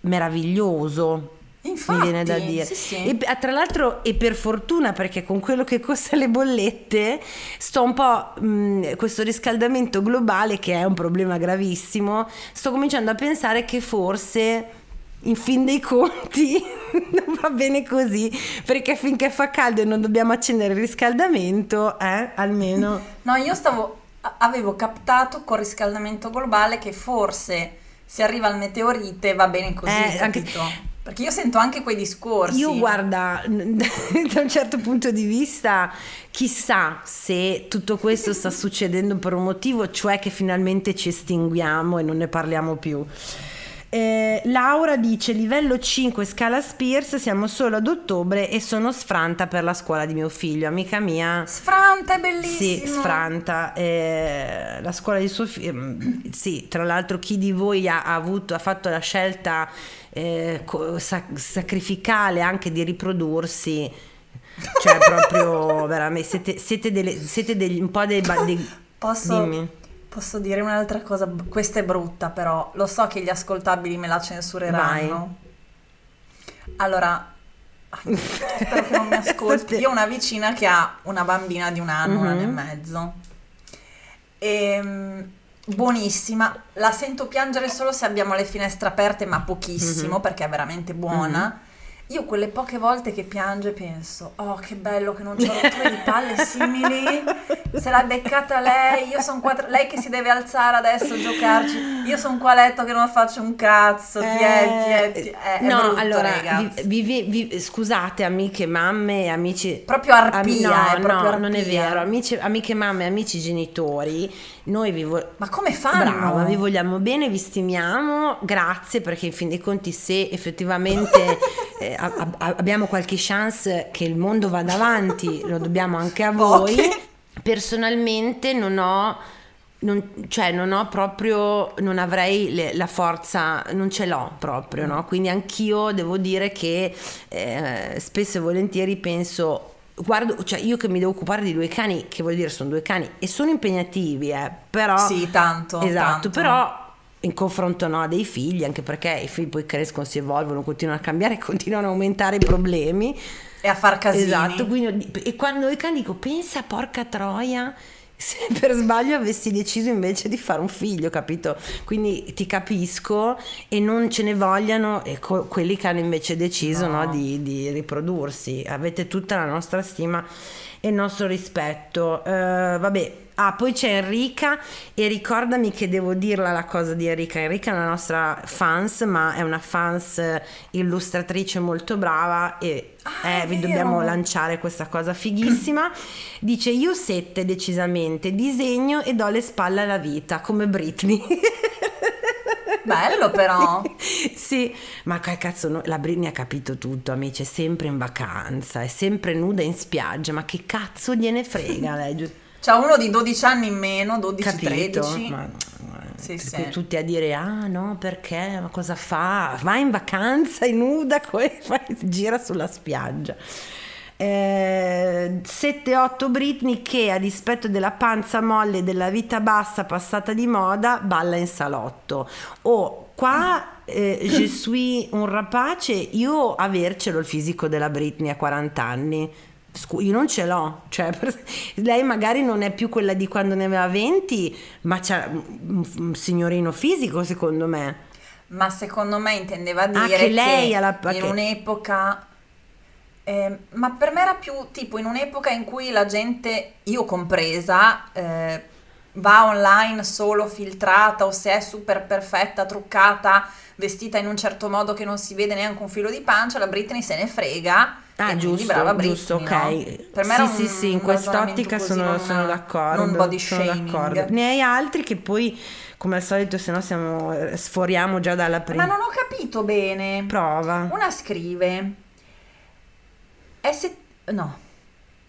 meraviglioso Infatti, mi viene da dire. Sì, sì. E tra l'altro, e per fortuna, perché con quello che costa le bollette, sto un po' mh, questo riscaldamento globale, che è un problema gravissimo, sto cominciando a pensare che forse in fin dei conti non va bene così perché finché fa caldo e non dobbiamo accendere il riscaldamento eh, almeno no io stavo avevo captato col riscaldamento globale che forse se arriva il meteorite va bene così eh, anche, perché io sento anche quei discorsi. Io guarda, da un certo punto di vista, chissà se tutto questo sta succedendo per un motivo, cioè che finalmente ci estinguiamo e non ne parliamo più. Eh, Laura dice livello 5 scala Spears, siamo solo ad ottobre e sono sfranta per la scuola di mio figlio, amica mia. Sfranta, è bellissimo. Sì, sfranta. Eh, la scuola di suo figlio, sì, tra l'altro chi di voi ha, ha avuto, ha fatto la scelta eh, sac- sacrificale anche di riprodursi, cioè proprio veramente, siete, siete, delle, siete degli, un po' dei... dei Posso, dimmi. Posso dire un'altra cosa? Questa è brutta, però lo so che gli ascoltabili me la censureranno. Allora, spero che non mi ascolti. Io ho una vicina che ha una bambina di un anno, un anno e Mhm. mezzo. E, buonissima. La sento piangere solo se abbiamo le finestre aperte, ma pochissimo, Mhm. perché è veramente buona. Io quelle poche volte che piange penso, oh che bello che non c'ho rotture di palle simili, se l'ha beccata lei, io sono qua, lei che si deve alzare adesso, giocarci, io sono qua a letto che non faccio un cazzo, ti è, ti è, ti è, è no, brutto, allora, ragazzi. vi- vi- vi- scusate amiche, mamme, amici. Proprio arpia, Ami- no, è proprio no, non è arpia. vero. Amici, amiche, mamme, amici genitori, noi vi, vo- Ma come fanno? Brava, vi vogliamo bene, vi stimiamo, grazie perché in fin dei conti se effettivamente eh, a- a- abbiamo qualche chance che il mondo vada avanti, lo dobbiamo anche a voi. Poche. Personalmente non ho, non, cioè non ho proprio, non avrei le- la forza, non ce l'ho proprio, no? Quindi anch'io devo dire che eh, spesso e volentieri penso... Guardo, cioè io che mi devo occupare di due cani, che vuol dire sono due cani e sono impegnativi, eh, però Sì, tanto. Esatto, tanto. però in confronto no, a dei figli, anche perché i figli poi crescono, si evolvono, continuano a cambiare, continuano a aumentare i problemi. E a far casini. Esatto, quindi e quando i cani dico, pensa porca troia se per sbaglio avessi deciso invece di fare un figlio, capito? Quindi ti capisco e non ce ne vogliano e co- quelli che hanno invece deciso No. no, di, di riprodursi. Avete tutta la nostra stima e il nostro rispetto. Eh, vabbè, ah, poi c'è Enrica e ricordami che devo dirla la cosa di Enrica. Enrica è una nostra fans, ma è una fans eh, illustratrice molto brava e Ah, eh, vi dobbiamo lanciare questa cosa fighissima. Dice io sette decisamente, disegno e do le spalle alla vita, come Britney. Bello però. Sì, sì. ma che cazzo, no- la Britney ha capito tutto, amici, è sempre in vacanza, è sempre nuda in spiaggia, ma che cazzo gliene frega lei? C'ha uno di 12 anni in meno, 12, Capito? 13. Ma, Sì, sì. tutti a dire ah no perché ma cosa fa va in vacanza è nuda fai- gira sulla spiaggia eh, 7-8 Britney che a dispetto della panza molle e della vita bassa passata di moda balla in salotto o qua eh, je suis un rapace io avercelo il fisico della Britney a 40 anni Scu- io non ce l'ho, cioè per- lei magari non è più quella di quando ne aveva 20, ma c'ha un, signorino fisico secondo me. Ma secondo me intendeva dire Ah, che lei ha la- in che- un'epoca... eh, ma per me era più tipo in un'epoca in cui la gente, io compresa, eh, va online solo filtrata o se è super perfetta, truccata, vestita in un certo modo che non si vede neanche un filo di pancia, la Britney se ne frega. Ah, giusto, brava Britney, giusto, ok. no? Per me sì, era sì, un- sì, in un quest'ottica sono, non- sono d'accordo. Non body sono shaming. d'accordo. Ne hai altri che poi, come al solito, se no siamo, eh, sforiamo già dalla Ma prima non ho capito bene. prova. Una scrive. È se... No.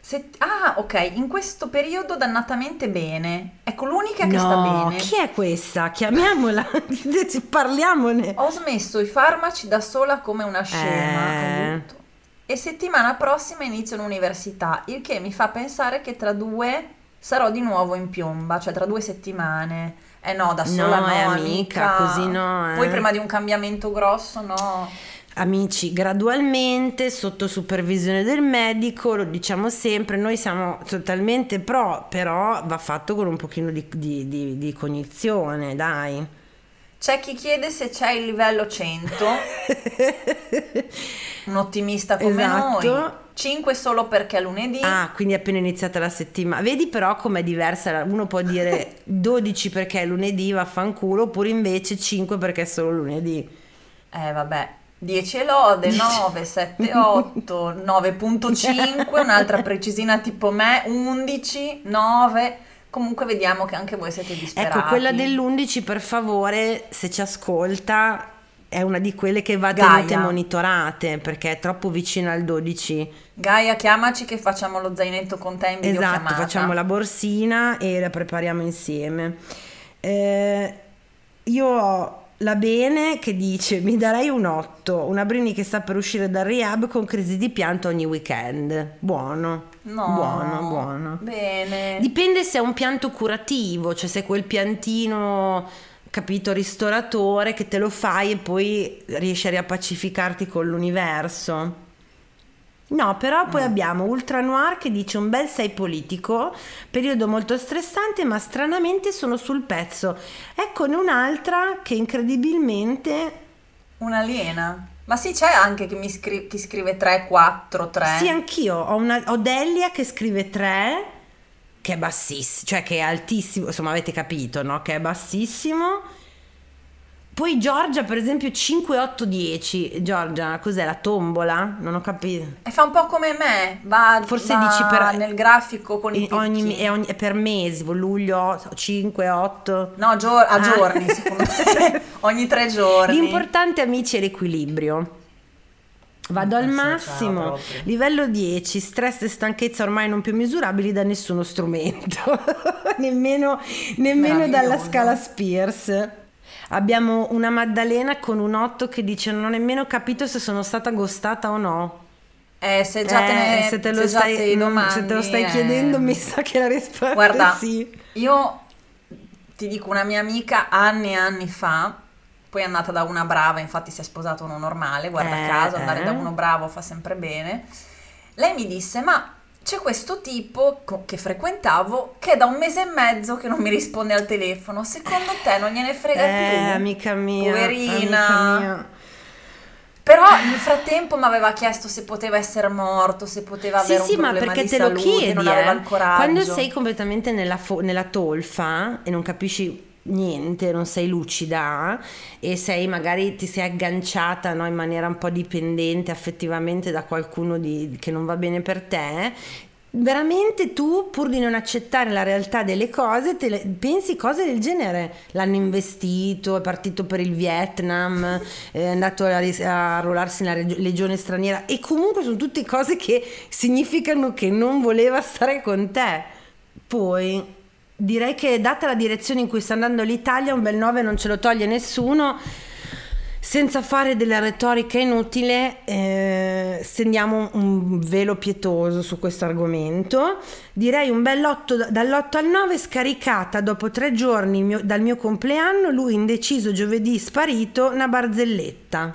Se- ah, ok, in questo periodo dannatamente bene. Ecco, l'unica che sta No, bene. chi è questa? Chiamiamola, parliamone. Ho smesso i farmaci da sola come una scema. Eh. E settimana prossima inizio l'università, il che mi fa pensare che tra due sarò di nuovo in piomba, cioè tra due settimane. Eh no, da sola No, no, eh, amica. amica, così no, eh. Poi prima di un cambiamento grosso, no. Amici, gradualmente, sotto supervisione del medico, lo diciamo sempre, noi siamo totalmente pro, però va fatto con un pochino di, di- di- di cognizione, dai. C'è chi chiede se c'è il livello 100, un ottimista come Esatto. noi. 5 solo perché è lunedì. Ah, quindi è appena iniziata la settimana. Vedi però com'è diversa, uno può dire 12 perché è lunedì, vaffanculo, oppure invece 5 perché è solo lunedì. Eh vabbè, 10 e lode, 9, 7, 8, 9.5, un'altra precisina tipo me, 11, 9. Comunque vediamo che anche voi siete disperati. Ecco, quella dell'11 per favore, se ci ascolta, è una di quelle che va Gaia. tenute monitorate perché è troppo vicina al 12. Gaia, chiamaci che facciamo lo zainetto con te in Esatto, videochiamata. facciamo la borsina e la prepariamo insieme. Eh, io ho la Bene che dice mi darei un 8, una Brini che sta per uscire dal rehab con crisi di pianto ogni weekend. Buono. No. Buono, buono. Bene. Dipende se è un pianto curativo, cioè se è quel piantino, capito, ristoratore che te lo fai e poi riesci a riappacificarti con l'universo. No, però poi abbiamo Ultra Noir che dice un bel 6 politico, periodo molto stressante, ma stranamente sono sul pezzo. Eccone un'altra che incredibilmente Un'aliena. Ma sì, c'è anche chi, mi scri- chi scrive 3, 4, 3. Sì, anch'io ho, una, ho Delia che scrive 3, che è bassissimo, cioè che è altissimo, insomma avete capito, no? Che è bassissimo. Poi Giorgia, per esempio, 5, 8, 10. Giorgia, cos'è la tombola? Non ho capito. E fa un po' come me, va, Forse va dici per- nel grafico con i E ogni, picchi. è, ogni- è per mesi, luglio 5, 8. No, gio- a Ah. giorni, secondo me. Ogni tre giorni. L'importante, amici, è l'equilibrio. Vado al Eh massimo, livello 10, stress e stanchezza ormai non più misurabili da nessuno strumento, nemmeno, nemmeno dalla scala Spears. Abbiamo una Maddalena con un 8 che dice non ho nemmeno capito se sono stata gostata o no. Eh, se già te ne Eh, se te lo se stai, te mm, domandi, se te lo stai eh. chiedendo mi sa che la risposta Guarda, è sì. io ti dico una mia amica anni e anni fa, poi è andata da una brava, infatti si è sposato uno normale, guarda Eh, caso, andare eh. da uno bravo fa sempre bene. Lei mi disse, ma c'è questo tipo che frequentavo che è da un mese e mezzo che non mi risponde al telefono, secondo te non gliene frega Eh, più? amica mia, Poverina. amica mia. Però nel frattempo mi aveva chiesto se poteva essere morto, se poteva Sì, avere sì, un ma problema perché di te lo salute, chiedi, non aveva eh. il coraggio. Quando sei completamente nella, fo- nella tolfa e non capisci niente, non sei lucida e sei magari ti sei agganciata no, in maniera un po' dipendente affettivamente da qualcuno di- che non va bene per te. Veramente tu, pur di non accettare la realtà delle cose, le- pensi cose del genere. L'hanno investito, è partito per il Vietnam, è andato a, a arruolarsi nella legione straniera e comunque sono tutte cose che significano che non voleva stare con te. Poi direi che data la direzione in cui sta andando l'Italia, un bel 9 non ce lo toglie nessuno. Senza fare della retorica inutile, eh, stendiamo un velo pietoso su questo argomento. Direi un bel 8 dall'8 al 9, scaricata dopo tre giorni mio- dal mio compleanno, lui indeciso giovedì sparito, una barzelletta.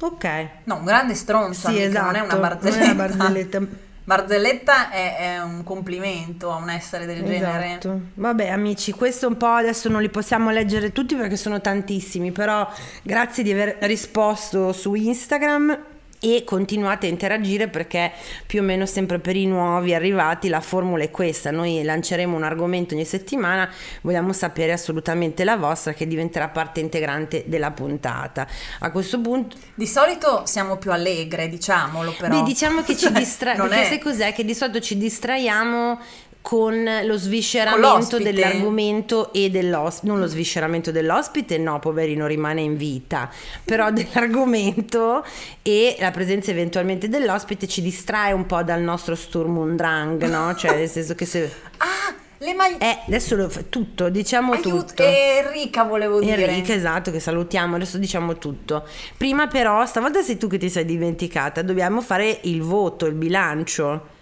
Ok. No, un grande stronzo, Sì, esatto. non è una non barzelletta. è una barzelletta. Barzelletta è, è un complimento a un essere del genere. Esatto. Vabbè, amici, questo un po' adesso non li possiamo leggere tutti perché sono tantissimi, però grazie di aver risposto su Instagram e continuate a interagire perché più o meno sempre per i nuovi arrivati la formula è questa. Noi lanceremo un argomento ogni settimana, vogliamo sapere assolutamente la vostra che diventerà parte integrante della puntata. A questo punto Di solito siamo più allegre, diciamolo però. Beh, diciamo che ci distraiamo, perché è- sai cos'è? Che di solito ci distraiamo con lo Con svisceramento l'ospite. dell'argomento e dell'ospite, non lo svisceramento dell'ospite, no, poverino rimane in vita, però dell'argomento e la presenza eventualmente dell'ospite ci distrae un po' dal nostro Sturm und Drang, no? Cioè nel senso che se... Ah, le maglie... Eh, adesso lo fa tutto, diciamo Aiuto, tutto. Enrica volevo dire. Enrica, esatto, che salutiamo, adesso diciamo tutto. Prima però, stavolta sei tu che ti sei dimenticata, dobbiamo fare il voto, il bilancio.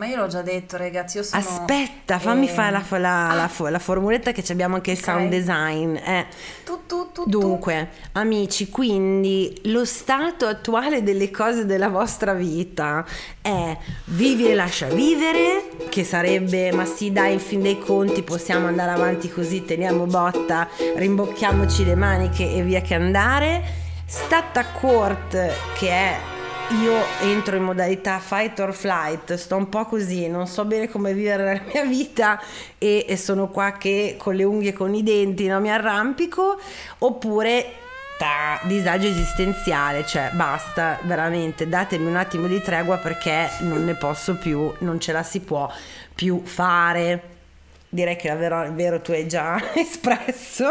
Ma io l'ho già detto, ragazzi, io sono... Aspetta, fammi eh, fare la, la- la fo- la formuletta che abbiamo anche il Ok. sound design. eh. Tu, tu, tu. Dunque, amici, quindi lo stato attuale delle cose della vostra vita è vivi e lascia vivere, che sarebbe, ma sì dai, in fin dei conti possiamo andare avanti così, teniamo botta, rimbocchiamoci le maniche e via che andare. Stata court, che è io entro in modalità fight or flight, sto un po' così, non so bene come vivere la mia vita e, e sono qua che con le unghie e con i denti no, mi arrampico, oppure ta, disagio esistenziale, cioè basta, veramente, datemi un attimo di tregua perché non ne posso più, non ce la si può più fare. Direi che la vero, il vero tu hai già espresso.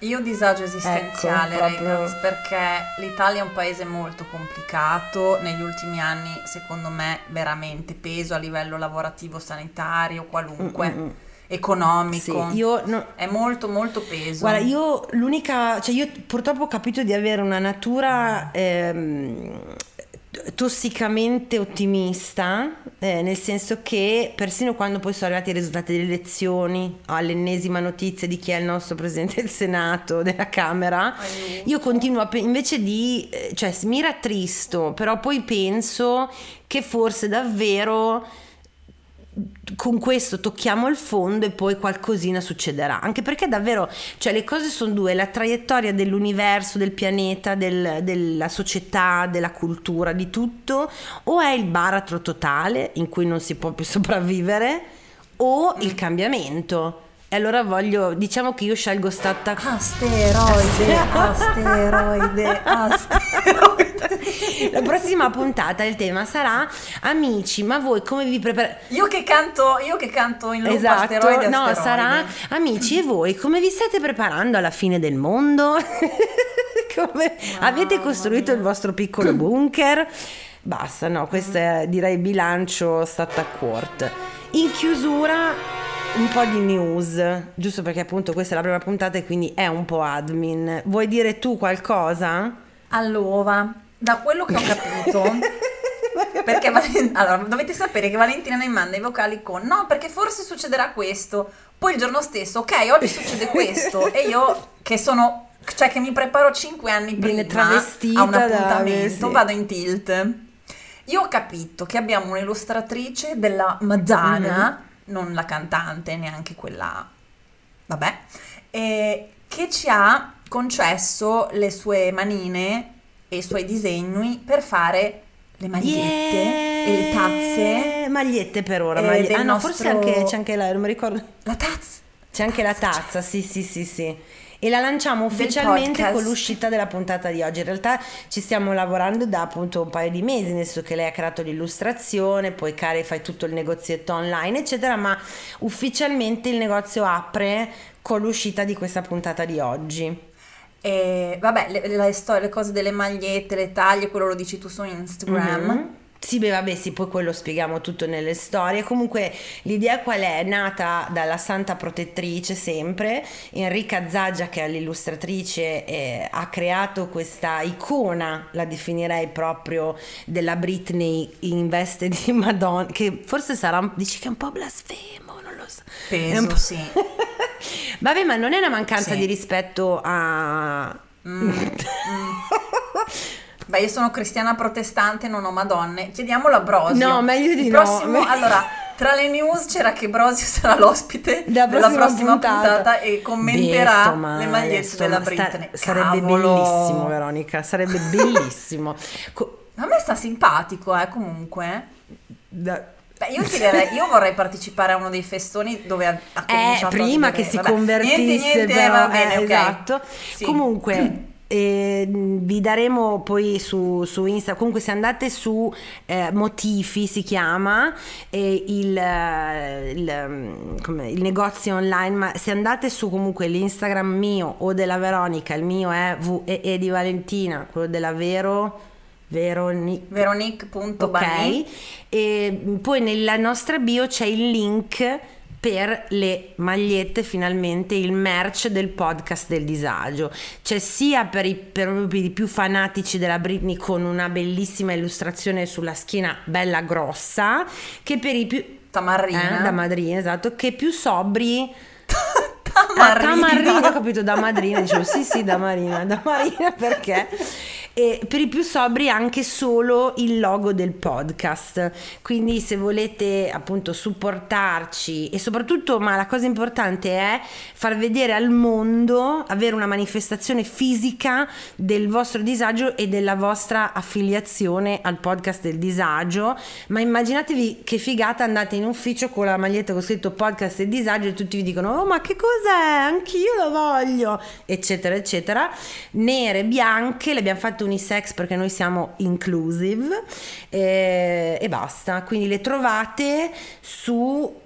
Io disagio esistenziale, Ecco, ragazzi, perché l'Italia è un paese molto complicato, negli ultimi anni secondo me veramente peso a livello lavorativo, sanitario, qualunque, Mm, mm, mm. economico. Sì, io no- È molto molto peso. Guarda, io l'unica, cioè io purtroppo ho capito di avere una natura ehm, tossicamente ottimista, eh, nel senso che persino quando poi sono arrivati i risultati delle elezioni, all'ennesima notizia di chi è il nostro presidente del Senato, della Camera, io continuo a pe- invece di, eh, cioè mi rattristo, però poi penso che forse davvero con questo tocchiamo il fondo e poi qualcosina succederà. Anche perché davvero, cioè le cose sono due, la traiettoria dell'universo, del pianeta, del- della società, della cultura, di tutto, o è il baratro totale in cui non si può più sopravvivere, o il cambiamento. E allora voglio, diciamo che io scelgo stata... Asteroide, asteroide, asteroide. La prossima puntata il tema sarà amici, ma voi come vi preparate? Io che canto, io che canto in loop Esatto, asteroide, no, asteroide. sarà amici e voi come vi state preparando alla fine del mondo? Come- avete costruito il vostro piccolo bunker? Basta, no, questo è direi bilancio stata court. In chiusura un po' di news, giusto perché appunto questa è la prima puntata e quindi è un po' admin. Vuoi dire tu qualcosa? Allora, da quello che ho capito, perché Valen- allora, dovete sapere che Valentina mi manda i vocali con no, perché forse succederà questo. Poi il giorno stesso, ok, oggi succede questo e io che sono cioè che mi preparo 5 anni prima a un da- appuntamento, sì. vado in tilt. Io ho capito che abbiamo un'illustratrice della Madonna, Mhm. Non la cantante, neanche quella vabbè, eh, che ci ha concesso le sue manine e i suoi disegni per fare le magliette e le tazze. Magliette per ora. eh, maglie- del Ah no, forse nostro- anche, c'è anche la, non mi ricordo. La tazza! C'è anche la tazza, sì, sì, sì, sì. E la lanciamo ufficialmente con l'uscita della puntata di oggi. In realtà ci stiamo lavorando da appunto un paio di mesi, nel senso che lei ha creato l'illustrazione, poi Cari fai tutto il negozietto online, eccetera, ma ufficialmente il negozio apre con l'uscita di questa puntata di oggi. E vabbè, le, le storie, le cose delle magliette, le taglie, quello lo dici tu su Instagram. Mhm. Sì, beh, vabbè, sì, poi quello spieghiamo tutto nelle storie. Comunque, l'idea qual è? È nata dalla santa protettrice sempre. Enrica Zaggia, che è l'illustratrice, eh, ha creato questa icona, la definirei proprio, della Britney in veste di Madonna, che forse sarà, dici che è un po' blasfemo, non lo so. Po'- sì. Vabbè, ma non è una mancanza Sì. di rispetto a... Mm, mm. Beh, io sono cristiana protestante, non ho madonne. Chiediamolo a Brosio. No, meglio di Il no. prossimo- allora, tra le news c'era che Brosio sarà l'ospite Della della prossima prossima puntata. puntata, e commenterà Beh, male, le magliette sto della male. Sta- Britney. sarebbe bellissimo, Veronica, sarebbe bellissimo. Co- A me sta simpatico, eh, comunque. da- Beh, io chiederei, io vorrei partecipare a uno dei festoni dove ha, ha Eh, prima che si vabbè, convertisse, niente, niente, però, va bene, eh, ok. esatto. Sì. Comunque, eh, vi daremo poi su, su Insta. Comunque, se andate su eh, Motifi si chiama eh, il, eh, il, mm, come- il negozio online. Ma se andate su comunque l'Instagram mio o della Veronica, il mio è VE di Valentina, quello della Vero. Veroni- Veronique.bani Ok, e poi nella nostra bio c'è il link per le magliette, finalmente il merch del podcast del disagio. C'è sia per i, per i più fanatici della Britney con una bellissima illustrazione sulla schiena bella grossa, che per i più... Tamarrina. Eh, da madrina, esatto, che più sobri... Tamarrina. Ah, tamarrina, ho capito, da madrina, dicevo sì sì, da marina, da marina perché? E per i più sobri anche solo il logo del podcast, quindi se volete appunto supportarci e soprattutto, ma la cosa importante è far vedere al mondo, avere una manifestazione fisica del vostro disagio e della vostra affiliazione al podcast del disagio, ma immaginatevi che figata andate in ufficio con la maglietta con scritto podcast del disagio e tutti vi dicono oh ma che cos'è anch'io lo voglio eccetera eccetera nere bianche le abbiamo fatte unisex perché noi siamo inclusive eh, e basta quindi le trovate su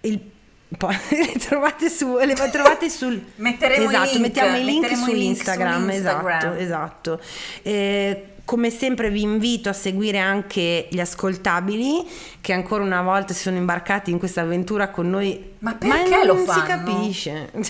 il Poi le trovate su, le trovate sul Metteremo esatto, i link, mettiamo i link su Instagram. esatto, esatto. Eh, come sempre vi invito a seguire anche gli ascoltabili che ancora una volta si sono imbarcati in questa avventura con noi. Ma perché non lo si fanno? capisce.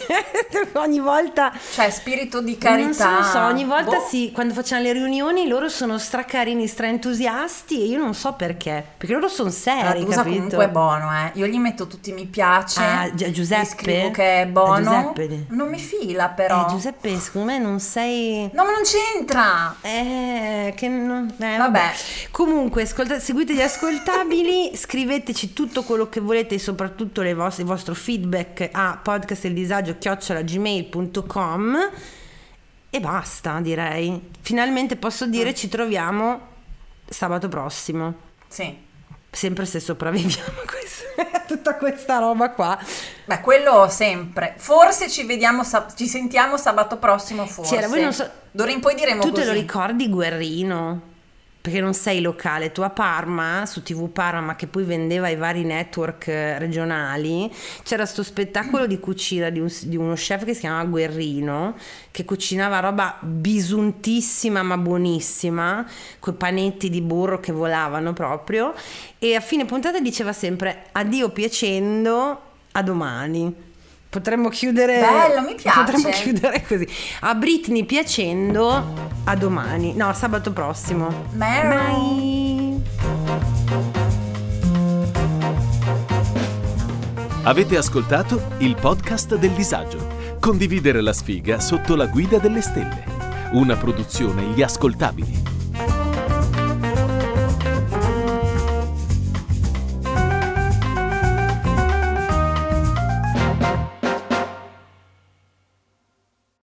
ogni volta Cioè, spirito di carità. non so, ogni volta Boh. sì, quando facciamo le riunioni loro sono stracarini, straentusiasti e io non so perché, perché loro sono seri, Dusa capito? comunque è buono, eh. Io gli metto tutti i mi piace. Ah, Gi- Giuseppe? Scrivo che è buono. Ah, Giuseppe. Non mi fila, però. Eh, Giuseppe, secondo me non sei... No, ma non c'entra. Eh, che non... eh, Vabbè. Comunque, ascolta- seguite gli ascoltabili, scriveteci tutto quello che volete, soprattutto le vostre- il vostro feedback a podcastildisagio-gmail.com e basta, direi. Finalmente posso dire Mm. ci troviamo sabato prossimo. Sì. Sempre se sopravviviamo a tutta questa roba qua. Beh, quello sempre. Forse ci vediamo, ci sentiamo sabato prossimo, forse. C'era, voi non so- D'ora in poi diremo Tu così. te lo ricordi Guerrino? Perché non sei locale, tu a Parma, su TV Parma, ma che poi vendeva i vari network eh, regionali, c'era sto spettacolo di cucina di, un- di uno chef che si chiamava Guerrino, che cucinava roba bisuntissima ma buonissima, quei panetti di burro che volavano proprio, e a fine puntata diceva sempre addio piacendo, a domani. Potremmo chiudere. Bello, mi piace. Potremmo chiudere così. A Britney piacendo, a domani. No, sabato prossimo. Bye. Avete ascoltato il podcast del disagio. Condividere la sfiga sotto la guida delle stelle. Una produzione Gli Ascoltabili.